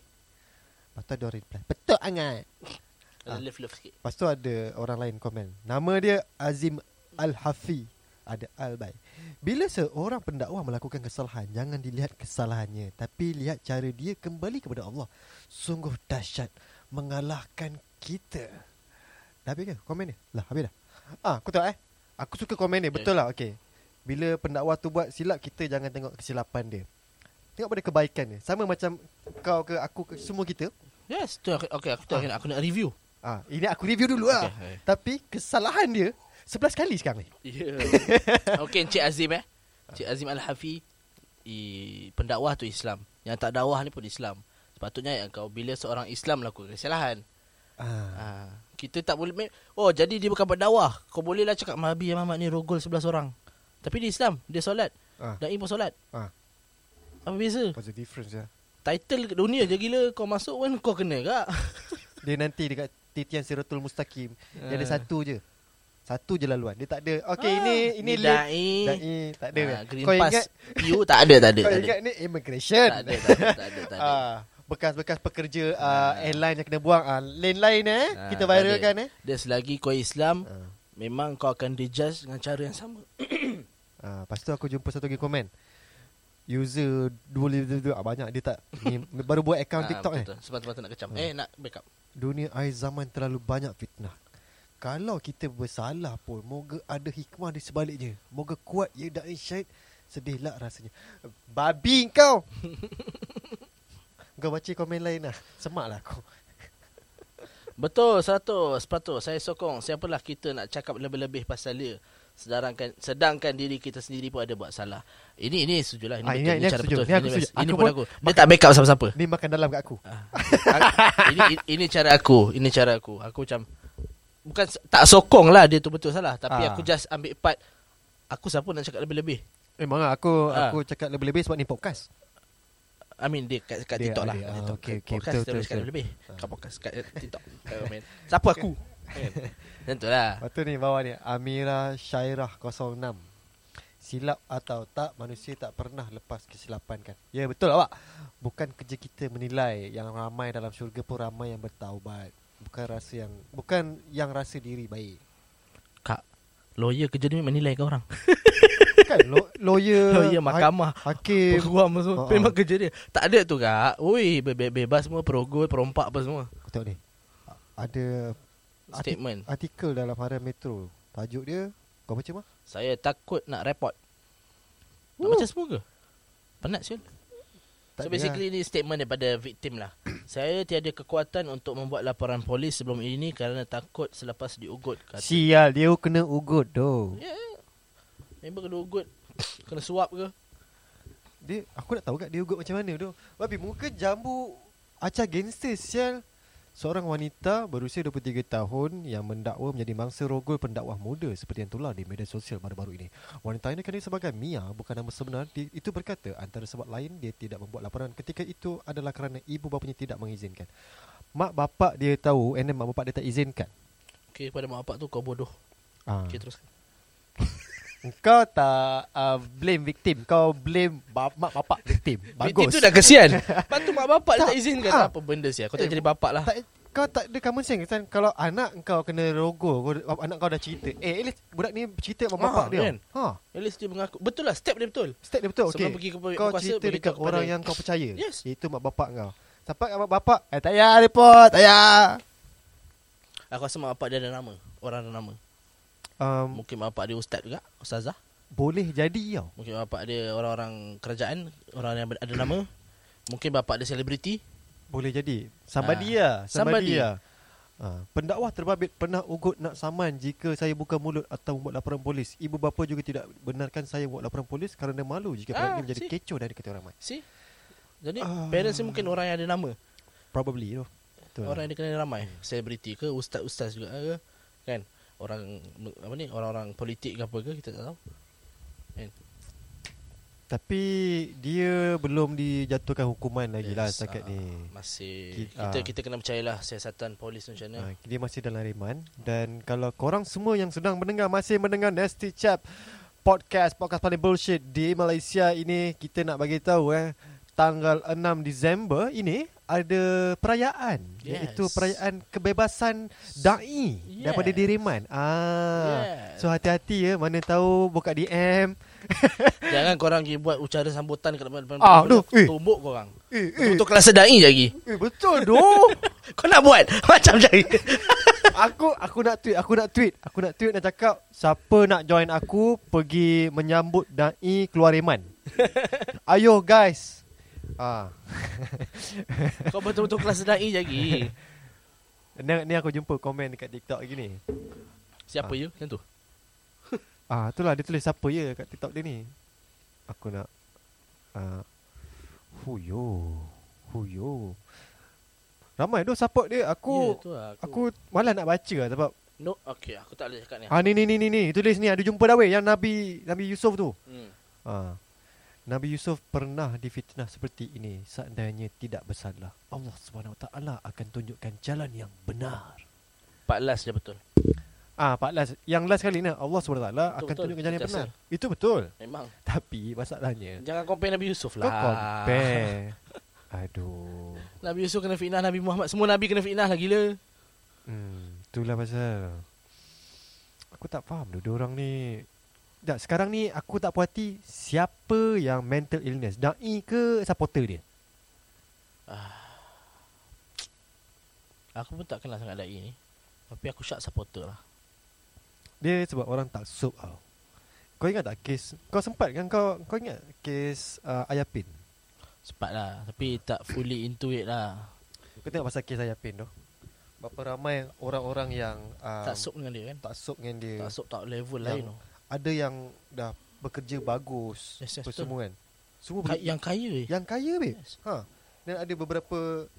Lepas tu ada reply. Betul Angat. Ada Ah. love-love sikit. Lepas tu ada orang lain komen. Nama dia Azim Al-Hafi. Ada Al-Bay. Bila seorang pendakwah melakukan kesalahan, jangan dilihat kesalahannya. Tapi lihat cara dia kembali kepada Allah. Sungguh dahsyat mengalahkan kita. Dah habis ke komen dia? Lah habis dah. Ah, aku tahu eh. Aku suka komen. Okay. Betul lah. Okay. Bila pendakwah tu buat silap, kita jangan tengok kesilapan dia. Tengok pada kebaikan dia. Sama macam kau ke aku ke semua kita. Yes, tu aku okey aku tu aku nak, aku nak review. Ah, ini aku review dulu lah. Okey. Tapi kesalahan dia 11 kali sekarang ni. Ya. Okey Encik Azim eh. Encik Azim Al-Hafi i, pendakwah tu Islam. Yang tak dakwah ni pun Islam. Sepatutnya yang kau bila seorang Islam lakukan kesalahan. Ah. Ha, kita tak boleh Oh jadi dia bukan pendakwah. Kau bolehlah cakap Mahabi yang Muhammad ni rogol 11 orang. Tapi dia Islam, dia solat. Ah. Dai pun solat. Ah. Apa beza? What's the difference ya? Title dunia je gila kau masuk kan kau kena kak. Dia nanti dekat titian Siratul Mustaqim. Dia ada Ah. satu je. Satu je laluan. Dia tak ada. Okey Ah, ini ini ni dai. Dai tak ada. Ah, Green kau Pass ingat PU tak ada tak ada. kau Tak ada. ingat ni immigration. Tak ada tak ada tak ada. Tak ada. Ah, bekas-bekas pekerja uh, Ah. airline yang kena buang ah lane lain eh Ah, kita viralkan eh. Dia selagi kau Islam Ah. Memang kau akan dijudge dengan cara yang sama Ah, lepas tu aku jumpa satu lagi komen. User dua dua ah, banyak dia tak ni baru buat account Ah, TikTok ni. betul. Sepatutnya nak kecam Hmm. Eh nak backup Dunia akhir zaman terlalu banyak fitnah. Kalau kita bersalah pun moga ada hikmah di sebaliknya. Moga kuat ya dai syahid. Sedihlah rasanya. Babi kau. kau baca komen lain lah. Semak lah aku. Betul 100 Sepatut Saya sokong Siapalah kita nak cakap lebih-lebih pasal dia Sedangkan sedangkan diri kita sendiri pun ada buat salah. Ini ini setujulah ini Ah, ini- ini, ini cara betul. Ini aku setuju. Ini Aku pun aku. Dia tak backup siapa-siapa. Ni makan dalam kat aku. Ah. ini, ini ini cara aku. Ini cara aku. Aku macam bukan tak sokong lah dia tu betul salah, tapi Ah. aku just ambil part aku siapa nak cakap lebih-lebih. Memang lah aku Ah. aku cakap lebih-lebih sebab ni podcast. I mean dia kat, kat Dia TikTok lah. ada. Kat Ah, TikTok. okey, okey. Podcast Betul, dia betul, betul. lebih. Ah. Kat podcast kat TikTok. Komen. Siapa aku? Kan? Macam tu lah. Lepas tu ni bawah ni Amira Syairah 06 Silap atau tak Manusia tak pernah lepas kesilapan kan Ya betul awak Bukan kerja kita menilai Yang ramai dalam syurga pun ramai yang bertaubat Bukan rasa yang Bukan yang rasa diri baik Kak, lawyer kerja dia menilai ke orang. Kan lo, lawyer Lawyer mahkamah. ha- Hakim Peguam semua. Oh, Memang kerja dia. Tak ada tu kak. Oi, be- be- bebas semua perogol, perompak apa semua. Kau tengok ni Ada Statement. Artikel dalam harian Metro Tajuk dia Kau baca mah? Saya takut nak report. Nak Woo. baca semua ke? Penat siul. Tak So ada basically ni statement daripada victim lah. Saya tiada kekuatan untuk membuat laporan polis sebelum ini kerana takut selepas diugut. lah. Kata. Sial dia kena ugut doh. Ya. Member kena ugut. Kena suap ke? Dia aku nak tahu kat dia ugut macam mana tu. Babi muka jambu acah gangster sial. Seorang wanita berusia 23 tahun yang mendakwa menjadi mangsa rogol pendakwah muda seperti yang tular di media sosial baru-baru ini. Wanita ini dikenali sebagai Mia bukan nama sebenar. Dia, itu berkata antara sebab lain dia tidak membuat laporan ketika itu adalah kerana ibu bapanya tidak mengizinkan. Mak bapak dia tahu and then mak bapak dia tak izinkan. Okay, pada mak bapak tu kau bodoh. Ah. Okay, teruskan. Kau tak uh, blame victim, kau blame bap- mak bapak victim. Victim Bagus. tu dah kesian. Lepas tu mak bapak Tak. tak izinkan. Ah. Apa benda sih? Kau tak Eh, jadi bapak lah. tak, kau tak ada common sense kan kalau anak kau kena rogo kau, anak kau dah cerita eh at least budak ni cerita mak Ah, bapak dia kan? ha At least dia mengaku. Betul lah, step dia betul. step dia betul Sebelum pergi ke kau kuasa, cerita beritahu dekat kepada- orang yang kau percaya Yes. itu mak bapak kau sampai mak bapak eh tak payah report tak payah Aku rasa mak bapak dia ada nama. Orang ada nama. Um, Mungkin bapak dia ustaz juga. Ustazah. boleh jadi tau Mungkin bapak dia orang-orang kerajaan. Orang yang ada nama. Mungkin bapak dia selebriti. boleh jadi somebody Ah, lah somebody, somebody. lah Ha, pendakwah terbabit pernah ugut nak saman jika saya buka mulut atau membuat laporan polis. Ibu bapa juga tidak benarkan saya buat laporan polis kerana malu jika Ah, ini menjadi see. kecoh dari kata ramai. See? Jadi Ah. parents dia mungkin orang yang ada nama. Probably tu. Betul. Orang yang dikenali ramai. Selebriti ke, ustaz-ustaz juga ke. Kan? Orang apa ni? Orang-orang politik ke apa ke kita tak tahu. Tapi dia belum dijatuhkan hukuman lagi lah Yes, setakat ah, ni. Masih Ki- kita ah. kita kena percayalah siasatan polis macam mana. Ha, dia masih dalam riman dan kalau korang semua yang sedang mendengar masih mendengar Nasty Chap podcast podcast paling bullshit di Malaysia ini kita nak bagi tahu eh tanggal 6 Disember ini ada perayaan Yes. iaitu perayaan kebebasan dai Yes. daripada diriman. Ah. Yes. So hati-hati ya mana tahu buka DM. Jangan korang pergi buat ucara sambutan kat depan depan Ah, eh. tumbuk korang. Eh, eh, Untuk kelas sedai lagi. eh betul doh. Kau nak buat macam cari. aku aku nak tweet, aku nak tweet, aku nak tweet nak cakap siapa nak join aku pergi menyambut dai keluar Reman. Ayo guys. Ah. Kau betul-betul kelas dai lagi. Ni, ni aku jumpa komen dekat TikTok gini. Siapa Ah. you? Macam tu. Ah, itulah dia tulis siapa ya kat TikTok dia ni. Aku nak ah huyo. Huyo. Ramai tu support dia. Aku Ya, tu lah, aku malas nak baca lah sebab No, okey, aku tak boleh cakap ni. ah ni ni ni ni ni tulis ni ada jumpa dah weh yang Nabi Nabi Yusuf tu. Hmm. Ah. Nabi Yusuf pernah difitnah seperti ini seandainya tidak bersalah. Allah Taala akan tunjukkan jalan yang benar. 14 dia betul. Ah, 14. Yang last kali ni Allah SWT Betul, akan betul. tunjukkan jalan yang benar. Itu betul. Memang. Tapi masalahnya Jangan compare Nabi Yusuf lah. kau compare. Aduh. Nabi Yusuf kena fitnah Nabi Muhammad. Semua Nabi kena fitnah lah gila. Hmm, itulah pasal. Aku tak faham tu orang ni. Tak, sekarang ni aku tak puas hati siapa yang mental illness. Dai ke supporter dia? Aku pun tak kenal sangat dai ni. Tapi aku syak supporter lah. Dia sebab orang tak sup tau. Kau ingat tak kes Kau sempat kan kau Kau ingat kes uh, Ayapin Sempat lah. Tapi tak fully into it lah. Kau tengok pasal kes Ayapin tu Berapa ramai orang-orang yang um, tak sok dengan dia kan. Tak sup dengan dia Tak sok tak level lain tu. Ada yang dah bekerja bagus Yes, yes, semua kan Semua Ka- yang kaya eh. Yang kaya babe Yes. ha. Dan ada beberapa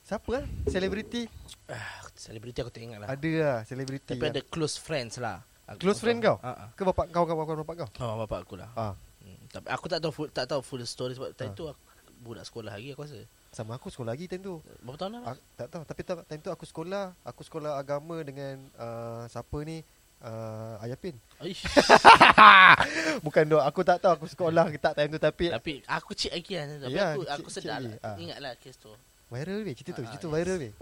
Siapa lah Selebriti Ah, selebriti aku tak ingat lah. Ada lah Selebriti Tapi ada close friends lah. Aku Close friend kau? Ha ah. Ke bapak kau Kawan bapak kau Oh, bapak aku lah. Ah, Hmm. Tapi aku tak tahu full, tak tahu full story sebab time Ah. tu aku budak sekolah lagi aku rasa. Sama aku sekolah lagi time tu Berapa tahun dah? Ah, tak tahu tapi time tu aku sekolah aku sekolah agama dengan uh, siapa ni uh, Ayapin bukan dok aku tak tahu aku sekolah ke tak time tu tapi Tapi aku cik lagi kan. Tapi Ya, aku cik- aku sedar lah. Ah. Ingatlah kes tu. viral weh cerita tu Ah, cerita yes. viral weh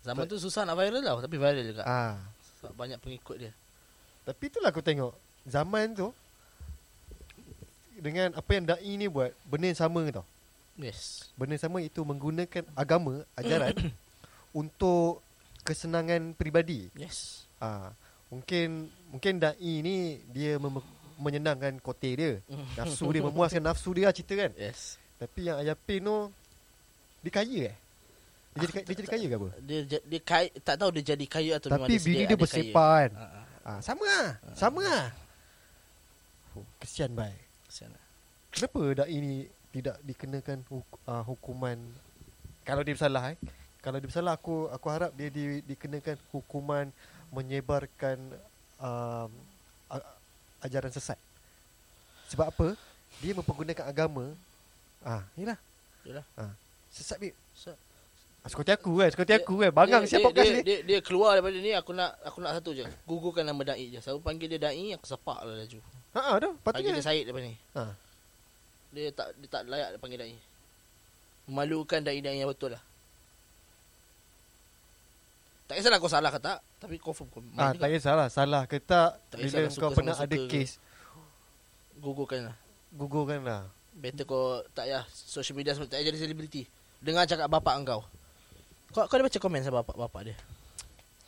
Zaman tu susah nak viral tau tapi viral juga. ah Sebab banyak pengikut dia. tapi itulah aku tengok zaman tu dengan apa yang dai ni buat benda yang sama tau Yes. benda yang sama itu menggunakan agama ajaran untuk kesenangan peribadi Yes. Ah mungkin mungkin dai ni dia mem- menyenangkan kote dia. Nafsu dia memuaskan nafsu dia lah cerita kan. Yes. Tapi yang Ayapin tu Dia kaya eh? Dia jadi, dia jadi kaya ke apa? Dia dia kaya, tak tahu dia jadi kaya atau memang Tapi dia bini dia bersepah kan Kaya. Ah, ah. ah, Sama lah Sama lah. Oh, Kesian baik Kesian lah. Kenapa Dai ni Tidak dikenakan huk- uh, Hukuman? Kalau dia bersalah eh? Kalau dia bersalah Aku aku harap dia di, dikenakan Hukuman Menyebarkan um, Ajaran sesat Sebab apa Dia mempergunakan agama Ah, Yelah Yelah. ah, Sesat babe So, Ah, Sekolah aku kan Sekolah Dia- aku kan Bangang dia, siapa dia, dia, dia, dia keluar daripada ni aku nak aku nak satu je. Gugurkan nama dai je. Selalu panggil dia dai aku sepak lah laju. Ha ah dah patutnya. dia Syed daripada ni. Ha. Dia tak dia tak layak dia panggil dai. Memalukan dai-dai yang betul lah. Tak kisahlah kau salah ke tak, tapi confirm kau Ah tak kisahlah salah ke tak Tak bila kau pernah ada ke. kes gugurkan lah. gugurkan lah. Better kau tak payah social media semua tak payah jadi selebriti. Dengar cakap bapak engkau. Kau kau ada baca komen sama bapak bapak dia.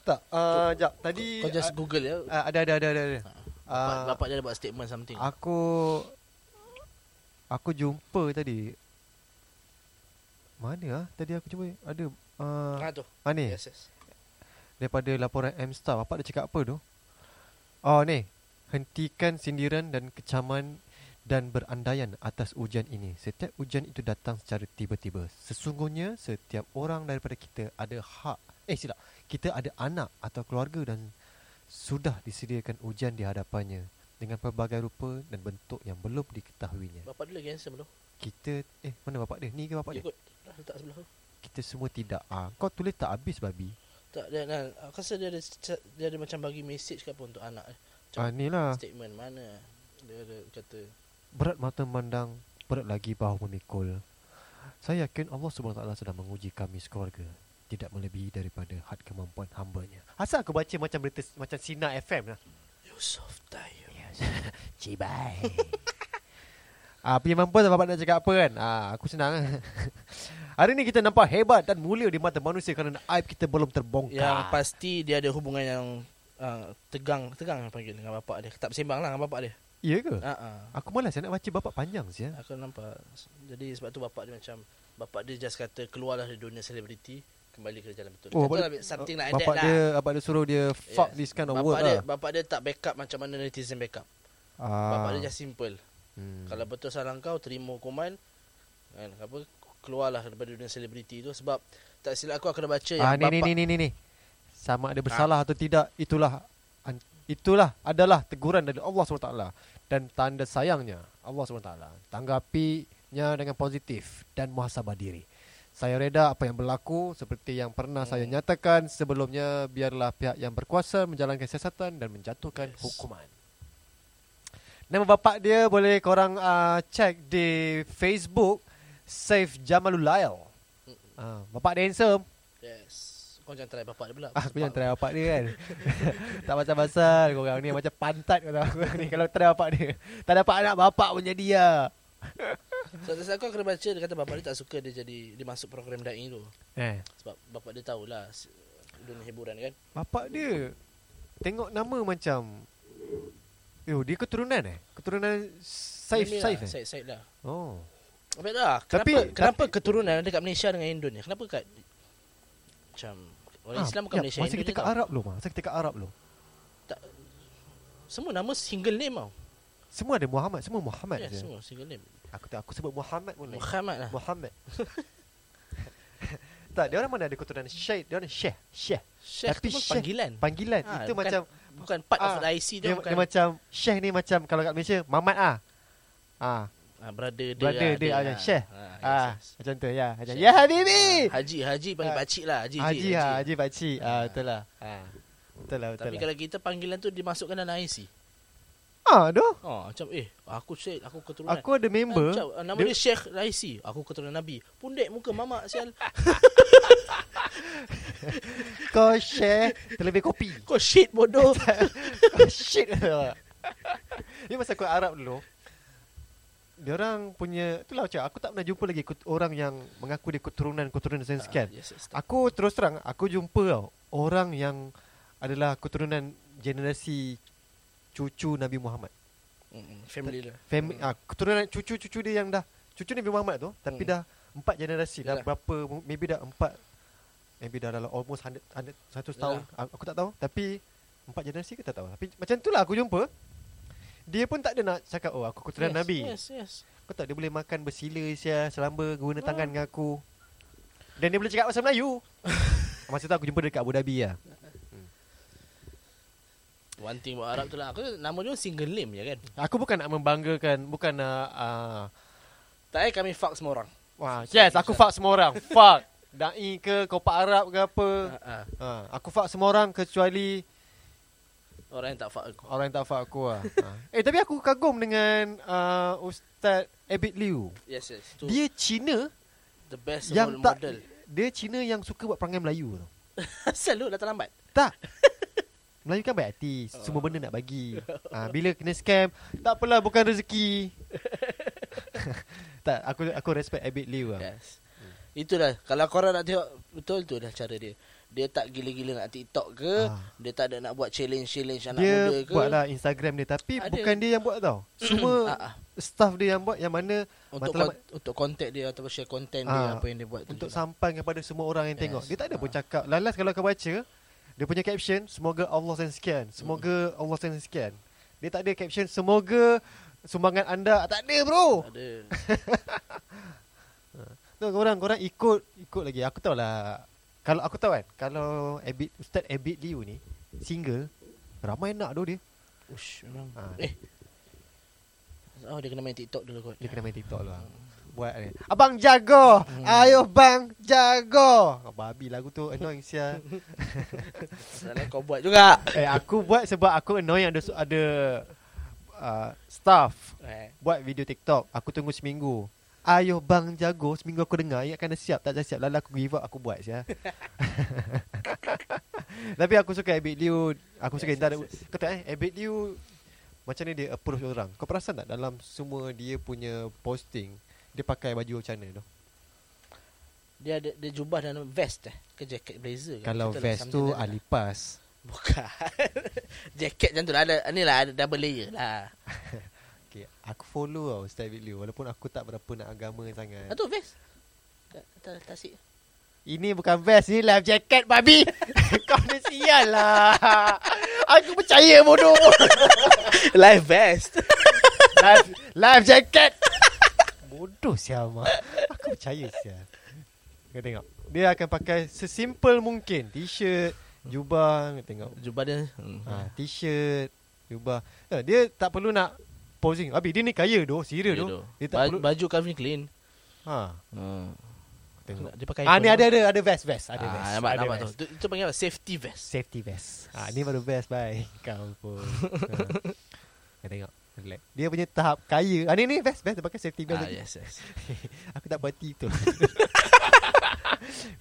Tak ah jap tadi Kau just google ya. ah, ada ada ada ada. ada. Bapak, Ah, bapak dia ada buat statement something. aku aku jumpa tadi mana ah tadi aku cuba ada ah Ha tu. ah, ni Yes, yes. Daripada laporan M Star bapak dia cakap apa tu? Oh ni hentikan sindiran dan kecaman dan berandaian atas ujian ini. Setiap ujian itu datang secara tiba-tiba. Sesungguhnya setiap orang daripada kita ada hak. Eh silap. Kita ada anak atau keluarga dan sudah disediakan ujian di hadapannya dengan pelbagai rupa dan bentuk yang belum diketahuinya. Bapak dia lagi handsome tu. Kita eh mana bapak dia? Ni ke bapak dia? Ikut. Dah letak sebelah tu. Kita semua tidak. Ah, kau tulis tak habis babi. Tak dia nah, aku rasa dia ada dia ada macam bagi message ke apa untuk anak dia. Macam Ah ni lah. statement mana dia ada kata Berat mata memandang, berat lagi bahu memikul. Saya yakin Allah SWT sedang menguji kami sekeluarga. Tidak melebihi daripada had kemampuan hambanya. Asal aku baca macam berita macam Sina FM lah. Yusuf Tayo. Cibai. ah, punya mampu tak bapak nak cakap apa kan? Ah, aku senang. Hari ni kita nampak hebat dan mulia di mata manusia kerana aib kita belum terbongkar. Yang pasti dia ada hubungan yang uh, tegang tegang panggil dengan bapak dia. Tak bersembang lah dengan bapak dia. Ya ke? Ha ah. Aku malas nak baca bapak panjang sih. Aku nampak. Jadi sebab tu bapak dia macam bapak dia just kata keluarlah dari dunia selebriti kembali ke jalan betul. Oh, bapak- lah, something like bapak that dia lah. bapak dia suruh dia fuck Yes. this kind of bapak word dia, lah. Bapak dia tak backup macam mana netizen backup. Ah. Bapak dia just simple. Hmm. Kalau betul salah kau terima hukuman kan apa keluarlah daripada dunia selebriti tu sebab tak silap aku aku dah baca yang ah ni ni bapak ni ni ni ni. Sama ada bersalah atau tidak itulah an- itulah adalah teguran dari Allah SWT dan tanda sayangnya Allah SWT tanggapinya dengan positif dan muhasabah diri. Saya reda apa yang berlaku seperti yang pernah saya Hmm. nyatakan sebelumnya biarlah pihak yang berkuasa menjalankan siasatan dan menjatuhkan Yes. hukuman. Nama bapak dia boleh korang uh, cek di Facebook Saif Jamalul Lail. Uh, bapak dia handsome. yes. Kau jangan try bapak dia pula. Ah, aku jangan try bapak dia kan. Tak macam pasal Korang ni macam pantat kau tahu. Ni Kalau try bapak dia. Tak dapat anak bapak pun jadi ya so, so, aku kena baca dia kata bapak dia tak suka dia jadi dia masuk program da'i tu. Eh. Sebab bapak dia tahulah dunia hiburan kan. Bapak dia Tengok nama macam Yo, dia keturunan eh? Keturunan Saif Saif lah, eh? Saif Saif lah. Oh Tapi tak kenapa, Tapi- kenapa keturunan dekat Malaysia dengan Indon ni? Kenapa kat macam orang Islam bukan ya, Malaysia Masa Indon kita kat. Arab belum Masa kita kat Arab belum semua nama single name tau. Semua ada Muhammad Semua Muhammad ya, je. semua single name. Aku tak aku sebut Muhammad pun. Muhammad lah. Muhammad. Tak dia orang mana ada keturunan Syekh Dia orang Syekh Syekh Syekh Tapi Syekh- panggilan. Panggilan. Ah, Itu bukan- macam bukan part of Ah, the IC tu dia, bukan. dia macam Syekh ni macam Kalau kat Malaysia Mamat ah. Ah, ah, brother dia Brother ah, dia, ah, ah. Syekh. ah, yes, ah, yes. macam tu ya. Macam ya Habibi. Haji Haji panggil Ah, pakcik lah Haji Haji ha, Haji pakcik. Ah, Ah. betul lah. Ah. Betul lah, betul Tapi lah. kalau kita panggilan tu dimasukkan dalam IC Ah, doh. Oh macam eh aku Syekh aku keturunan Aku ada member. Macam, ah, nama dia- dia, Syekh Raisi Aku keturunan Nabi Pundek muka mamak sial Kau share terlebih kopi. Kau shit bodoh Kau shit. Ni masa aku Arab dulu. Dia orang punya itulah macam aku tak pernah jumpa lagi orang yang mengaku dia keturunan-keturunan Ah, sekian. yes, yes, Aku terus terang aku jumpa tau orang yang adalah keturunan generasi cucu Nabi Muhammad. Mm-mm, Family lah Family Mm. ah, keturunan cucu-cucu dia yang dah cucu Nabi Muhammad tu tapi Hmm. dah empat generasi dah Yalah. berapa maybe dah empat maybe dah dalam almost 100 100 100 tahun Ah, aku tak tahu tapi empat generasi ke tak tahu tapi macam itulah aku jumpa dia pun tak ada nak cakap oh aku keturunan yes, Nabi Yes yes kau tak dia boleh makan bersila sia selamba guna Ah. tangan dengan aku dan dia boleh cakap bahasa Melayu masa tu aku jumpa dia dekat Abu Dhabi lah One thing about Arab tu lah Aku nama dia single name je kan aku bukan nak membanggakan bukan nak uh, Tak eh kami fuck semua orang Wah, yes, aku fuck semua orang. fuck. Dai ke, kau pak Arab ke apa. Ah, ah. Ha, aku fuck semua orang kecuali Orang yang tak fuck aku orang yang tak fuck aku lah. ha. Eh, tapi aku kagum dengan uh, Ustaz Abid Liu. Yes yes tu Dia Cina, The best yang role tak- model dia Cina yang suka buat perangai Melayu tau. Asal lu datang lambat Tak. Melayu kan baik hati, semua benda nak bagi. Ha, bila kena scam, tak apalah bukan rezeki. tak, aku aku respect Abid Liu lah. Yes Itulah Kalau korang nak tengok Betul tu dah cara dia Dia tak gila-gila nak TikTok ke Ah. Dia tak ada nak buat challenge-challenge anak Dia muda ke buatlah Instagram dia tapi Ada. bukan dia yang buat tau. Semua Ah, ah. staff dia yang buat yang mana Untuk Matlamat- kon- untuk contact dia Atau share content dia Ah, Apa yang dia buat tu untuk je lah. sampai kepada semua orang yang Yes. tengok. Dia tak ada pun Ah. cakap. Lalas kalau kau baca, dia punya caption, semoga Allah yang sekian. Semoga Allah yang sekian. Dia tak ada caption, semoga sumbangan anda. Tak ada bro. Tak ada Tu orang orang ikut ikut lagi. Aku tahu lah. Kalau aku tahu kan, kalau Abid Ustaz Abid Liu ni single, ramai nak tu dia. Ush memang Ah. Eh Oh dia kena main TikTok dulu kot Dia kena main TikTok lah. Buat ni. Abang jago. Hmm. Ayo bang jago. Oh, babi lagu tu annoying sia. Soalnya kau buat juga eh aku buat sebab aku annoying ada ada uh, staff eh. buat video TikTok. Aku tunggu seminggu. Ayo bang jago Seminggu aku dengar. Ingatkan dah siap Tak dah siap Lala aku give up Aku buat sia Tapi aku suka Abid Liu. Aku suka Yes, yes, yes. Kau tahu eh Abid Liu Macam ni dia approach orang? Kau perasan tak Dalam semua dia punya posting Dia pakai baju macam mana tu? Dia ada dia jubah dan vest eh. Ke jacket blazer ke Kalau Macam tu lah, vest tu. Alipas Bukan. Jacket macam tu lah. Ada, Ni lah ada double layer lah okay. Aku follow tau Ustaz Abid Liu Walaupun aku tak berapa nak agama sangat Aduh vest. Tak tak tasik. Ini bukan vest Ni life jacket babi Kau ni sial lah Aku percaya bodoh Live vest. life, life jacket Bodoh sial mak Aku percaya sial Kau tengok Dia akan pakai Sesimpel mungkin T-shirt Jubah Kau tengok Jubah dia. Hmm. ha, T-shirt Jubah ha, Dia tak perlu nak Posing Habis dia ni kaya doh Serius Ya, doh. Dia tak Baju, perlu baju Calvin Klein. ha, Hmm. Tengok Dia pakai Ah ni ada ada ada vest vest ada Ah, vest. nampak, ada nampak tu. vest. Itu, itu panggil apa? Safety vest. Safety vest. Ah ni baru vest bye. Kau pun. ha. Kau tengok. Relax. Dia punya tahap kaya. Ah ni ni vest vest dia pakai safety vest. Ah, lagi. yes, yes. Aku tak berhati tu. Kau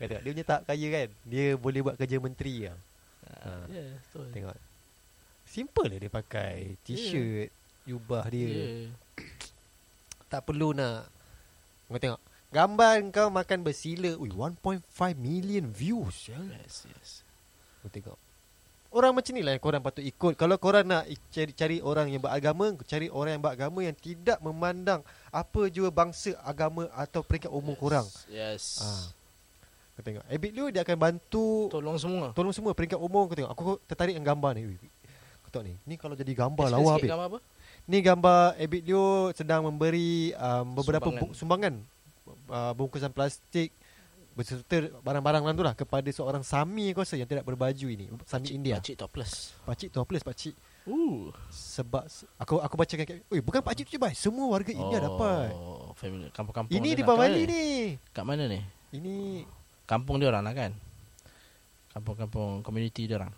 tengok dia punya tahap kaya kan. Dia boleh buat kerja menteri tau. Ah, ya, betul. Tengok. Simple lah dia pakai t-shirt, jubah dia. Ya. Tak perlu nak Kau tengok. Gambar kau makan bersila. Ui 1.5 million views. Ya. Yes, yes. Kau tengok Orang macam ni lah yang korang patut ikut Kalau korang nak cari, cari orang yang beragama Cari orang yang beragama yang tidak memandang Apa jua bangsa, agama atau peringkat umur korang Yes. Ah. Kau tengok Abid Liu dia akan bantu Tolong semua. Tolong semua peringkat umur Kau tengok Aku tertarik dengan gambar ni Kau tengok ni Ni kalau jadi gambar lawa Abid Gambar apa? Ni gambar Abid Liu sedang memberi um, Beberapa Sumbangan. sumbangan, sumbangan uh, Bungkusan plastik Berserta barang-barang lain tu lah Kepada seorang Sami aku rasa Yang tidak berbaju ini Sami India Pakcik topless. Pakcik topless pakcik Ooh. sebab se- aku aku bacakan kat Oi bukan pakcik tu je bai semua warga India dapat. Oh, family kampung-kampung. Ini di. Kat Bawali mana ni. Kat mana ni? Ini Kampung dia orang lah kan? Kampung-kampung community dia orang.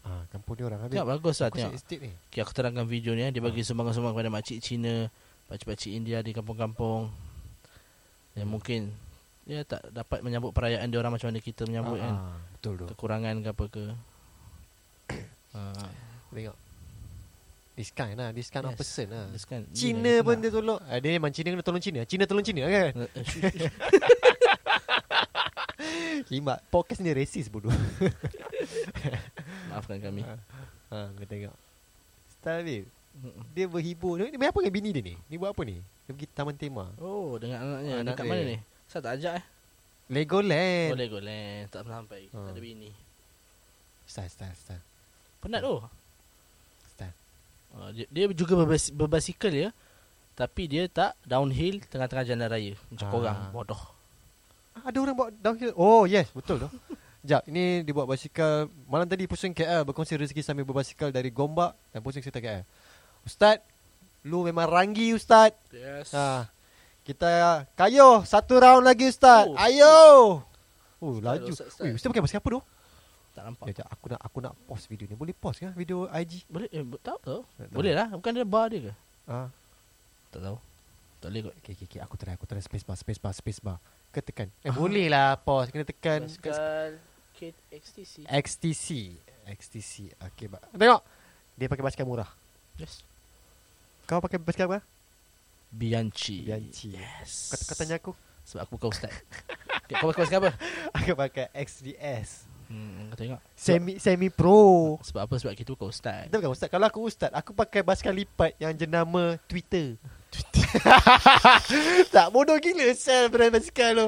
Ah kampung dia orang habis. Tengok bagus lah tengok. ni. Okay, aku terangkan video ni eh. Dia bagi sumbangan-sumbangan kepada makcik Cina, pakcik-pakcik India di kampung-kampung. Yang mungkin dia tak dapat menyambut perayaan dia orang macam mana kita menyambut ah, kan. ah, betul tu. Kekurangan ke apa ke. Ah, Tengok. This kind lah, this kind of Yes. person lah. kan. Ni Cina lagi pun dia tolong. Ah, dia memang Cina kena tolong Cina. Cina tolong Cina kan? Eh. Kimak. Podcast ni racist bodoh. Maafkan kami. ha, kau tengok. Style dia. Dia berhibur. Dia, dia apa dengan bini dia ni? Ni buat apa ni? Dia pergi taman tema. Oh, dengan anaknya. Anak Dekat dia. mana ni? Saya tak ajak eh. Legoland. Boleh goleh. Tak pernah sampai. Tak ada bini. Style, style, style. Penat tu. Style. Uh, dia, dia juga berbas, berbasikal ya. Tapi dia tak downhill tengah-tengah jalan raya. Macam Ah. korang. Bodoh. Ada orang bawa downhill. Oh yes, betul tu. Sekejap, ini dia buat basikal. Malam tadi pusing KL berkongsi rezeki sambil berbasikal dari Gombak dan pusing serta KL. Ustaz, lu memang ranggi Ustaz. Yes. Ha. Kita kayo satu round lagi Ustaz. Oh. Ayo. Oh, Ustaz, laju. Ustaz, Ustaz. Ui, Ustaz pakai basikal apa tu? Tak nampak. Sekejap, aku nak aku nak pause video ni. Boleh pause kan video IG? Boleh eh, tahu. Tak tahu. Boleh lah. Bukan dia bar dia ke? Ah. Tak tahu. Tak boleh kot. Okay, okay, okay. Aku try, aku try space bar, space bar, space bar. Ke tekan. Eh, boleh lah pause. Kena tekan. Basikal XTC. XTC XTC Okay ba- Tengok Dia pakai basikal murah Yes. Kau pakai basikal apa? Bianchi. Bianchi. Yes. Kau, kau tanya aku Sebab aku bukan ustaz. okay, kau pakai basikal apa? Aku pakai XDS Hmm, kau tengok. Semi semi pro Sebab apa? Sebab kita bukan ustaz. Kita bukan ustaz Kalau aku ustaz Aku pakai basikal lipat Yang jenama Twitter Tak bodoh gila Sel brand basikal tu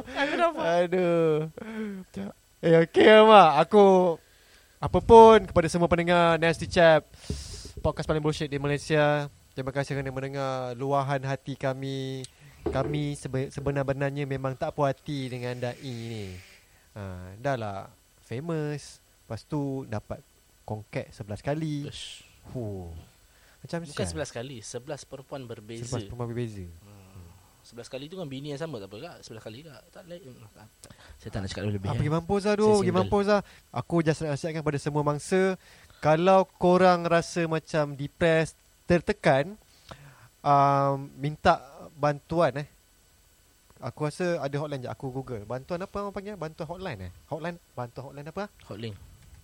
Aduh Eh okay mak Aku Apa pun Kepada semua pendengar Nasty Chap Podcast paling bullshit di Malaysia Terima kasih kerana mendengar Luahan hati kami Kami sebe- sebenar-benarnya Memang tak puas hati Dengan Dai ni ha, Dah lah Famous Lepas tu Dapat Kongkat 11 kali Ush. Huh. Macam Bukan 11 kali, 11 perempuan berbeza. 11 perempuan berbeza Hmm. 11 kali tu dengan bini yang sama tak apa kak? 11 kali kak. Tak lain. Hmm, tak. Saya tak nak cakap lebih-lebih. Ah, eh. pergi mampus lah tu Pergi mampus lah Aku just nak nasihatkan pada semua mangsa Kalau korang rasa macam depressed Tertekan um, Minta bantuan eh Aku rasa ada hotline je Aku google Bantuan apa orang panggil Bantuan hotline eh Hotline Bantuan hotline apa Hotlink.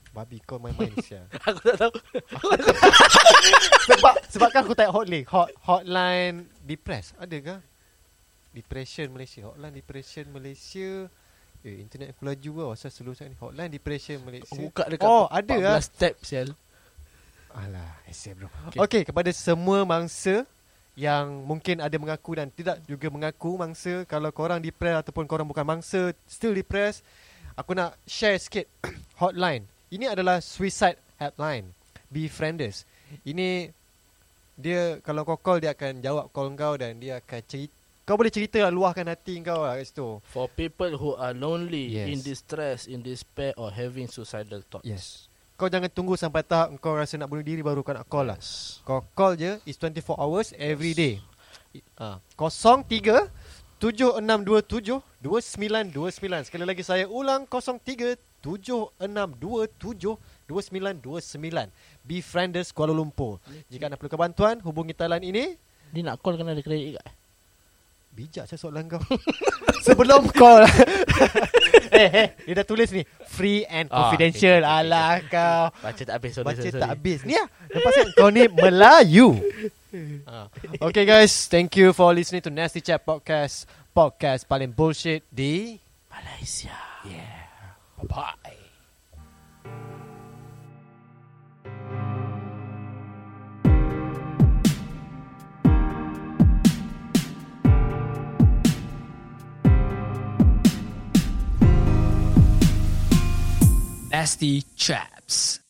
Babi kau main-main sial aku tak tahu. Sebab Sebab kan aku type hotline hot, Hotline Depressed Ada ke Depression Malaysia Hotline Depression Malaysia Eh internet aku laju lah Asal slow sangat ni Hotline Depression Malaysia Buka dekat Oh ada lah 14 step sial. Alah, essay bro. Okay. Okay. okay, kepada semua mangsa yang mungkin ada mengaku dan tidak juga mengaku mangsa kalau korang depressed ataupun korang bukan mangsa still depressed aku nak share sikit hotline ini adalah suicide helpline befrienders ini dia kalau kau call dia akan jawab call kau dan dia akan cerita kau boleh cerita lah, luahkan hati kau lah kat situ For people who are lonely, Yes. in distress, in despair or having suicidal thoughts. Yes. kau jangan tunggu sampai tahap kau rasa nak bunuh diri baru kau nak call lah Yes. Kau call je Is 24 hours every day uh, 03 7627 2929 Sekali lagi saya ulang 03 7627 2929 Befrienders Kuala Lumpur Jika anda perlukan bantuan Hubungi talian ini Dia nak call kena ada kredit kat. Bijak saya soalan kau. Sebelum call eh, eh, Dia dah tulis ni. Free and Ah, confidential. okay, okay, okay. Alah kau. Baca tak habis. sorry, Baca sorry, tak habis. Ni lah. Lepas kau ni Melayu. Ah. Okay guys. Thank you for listening to Nasty Chat Podcast. Podcast paling bullshit di Malaysia. Yeah. Bye. Nasty Chaps.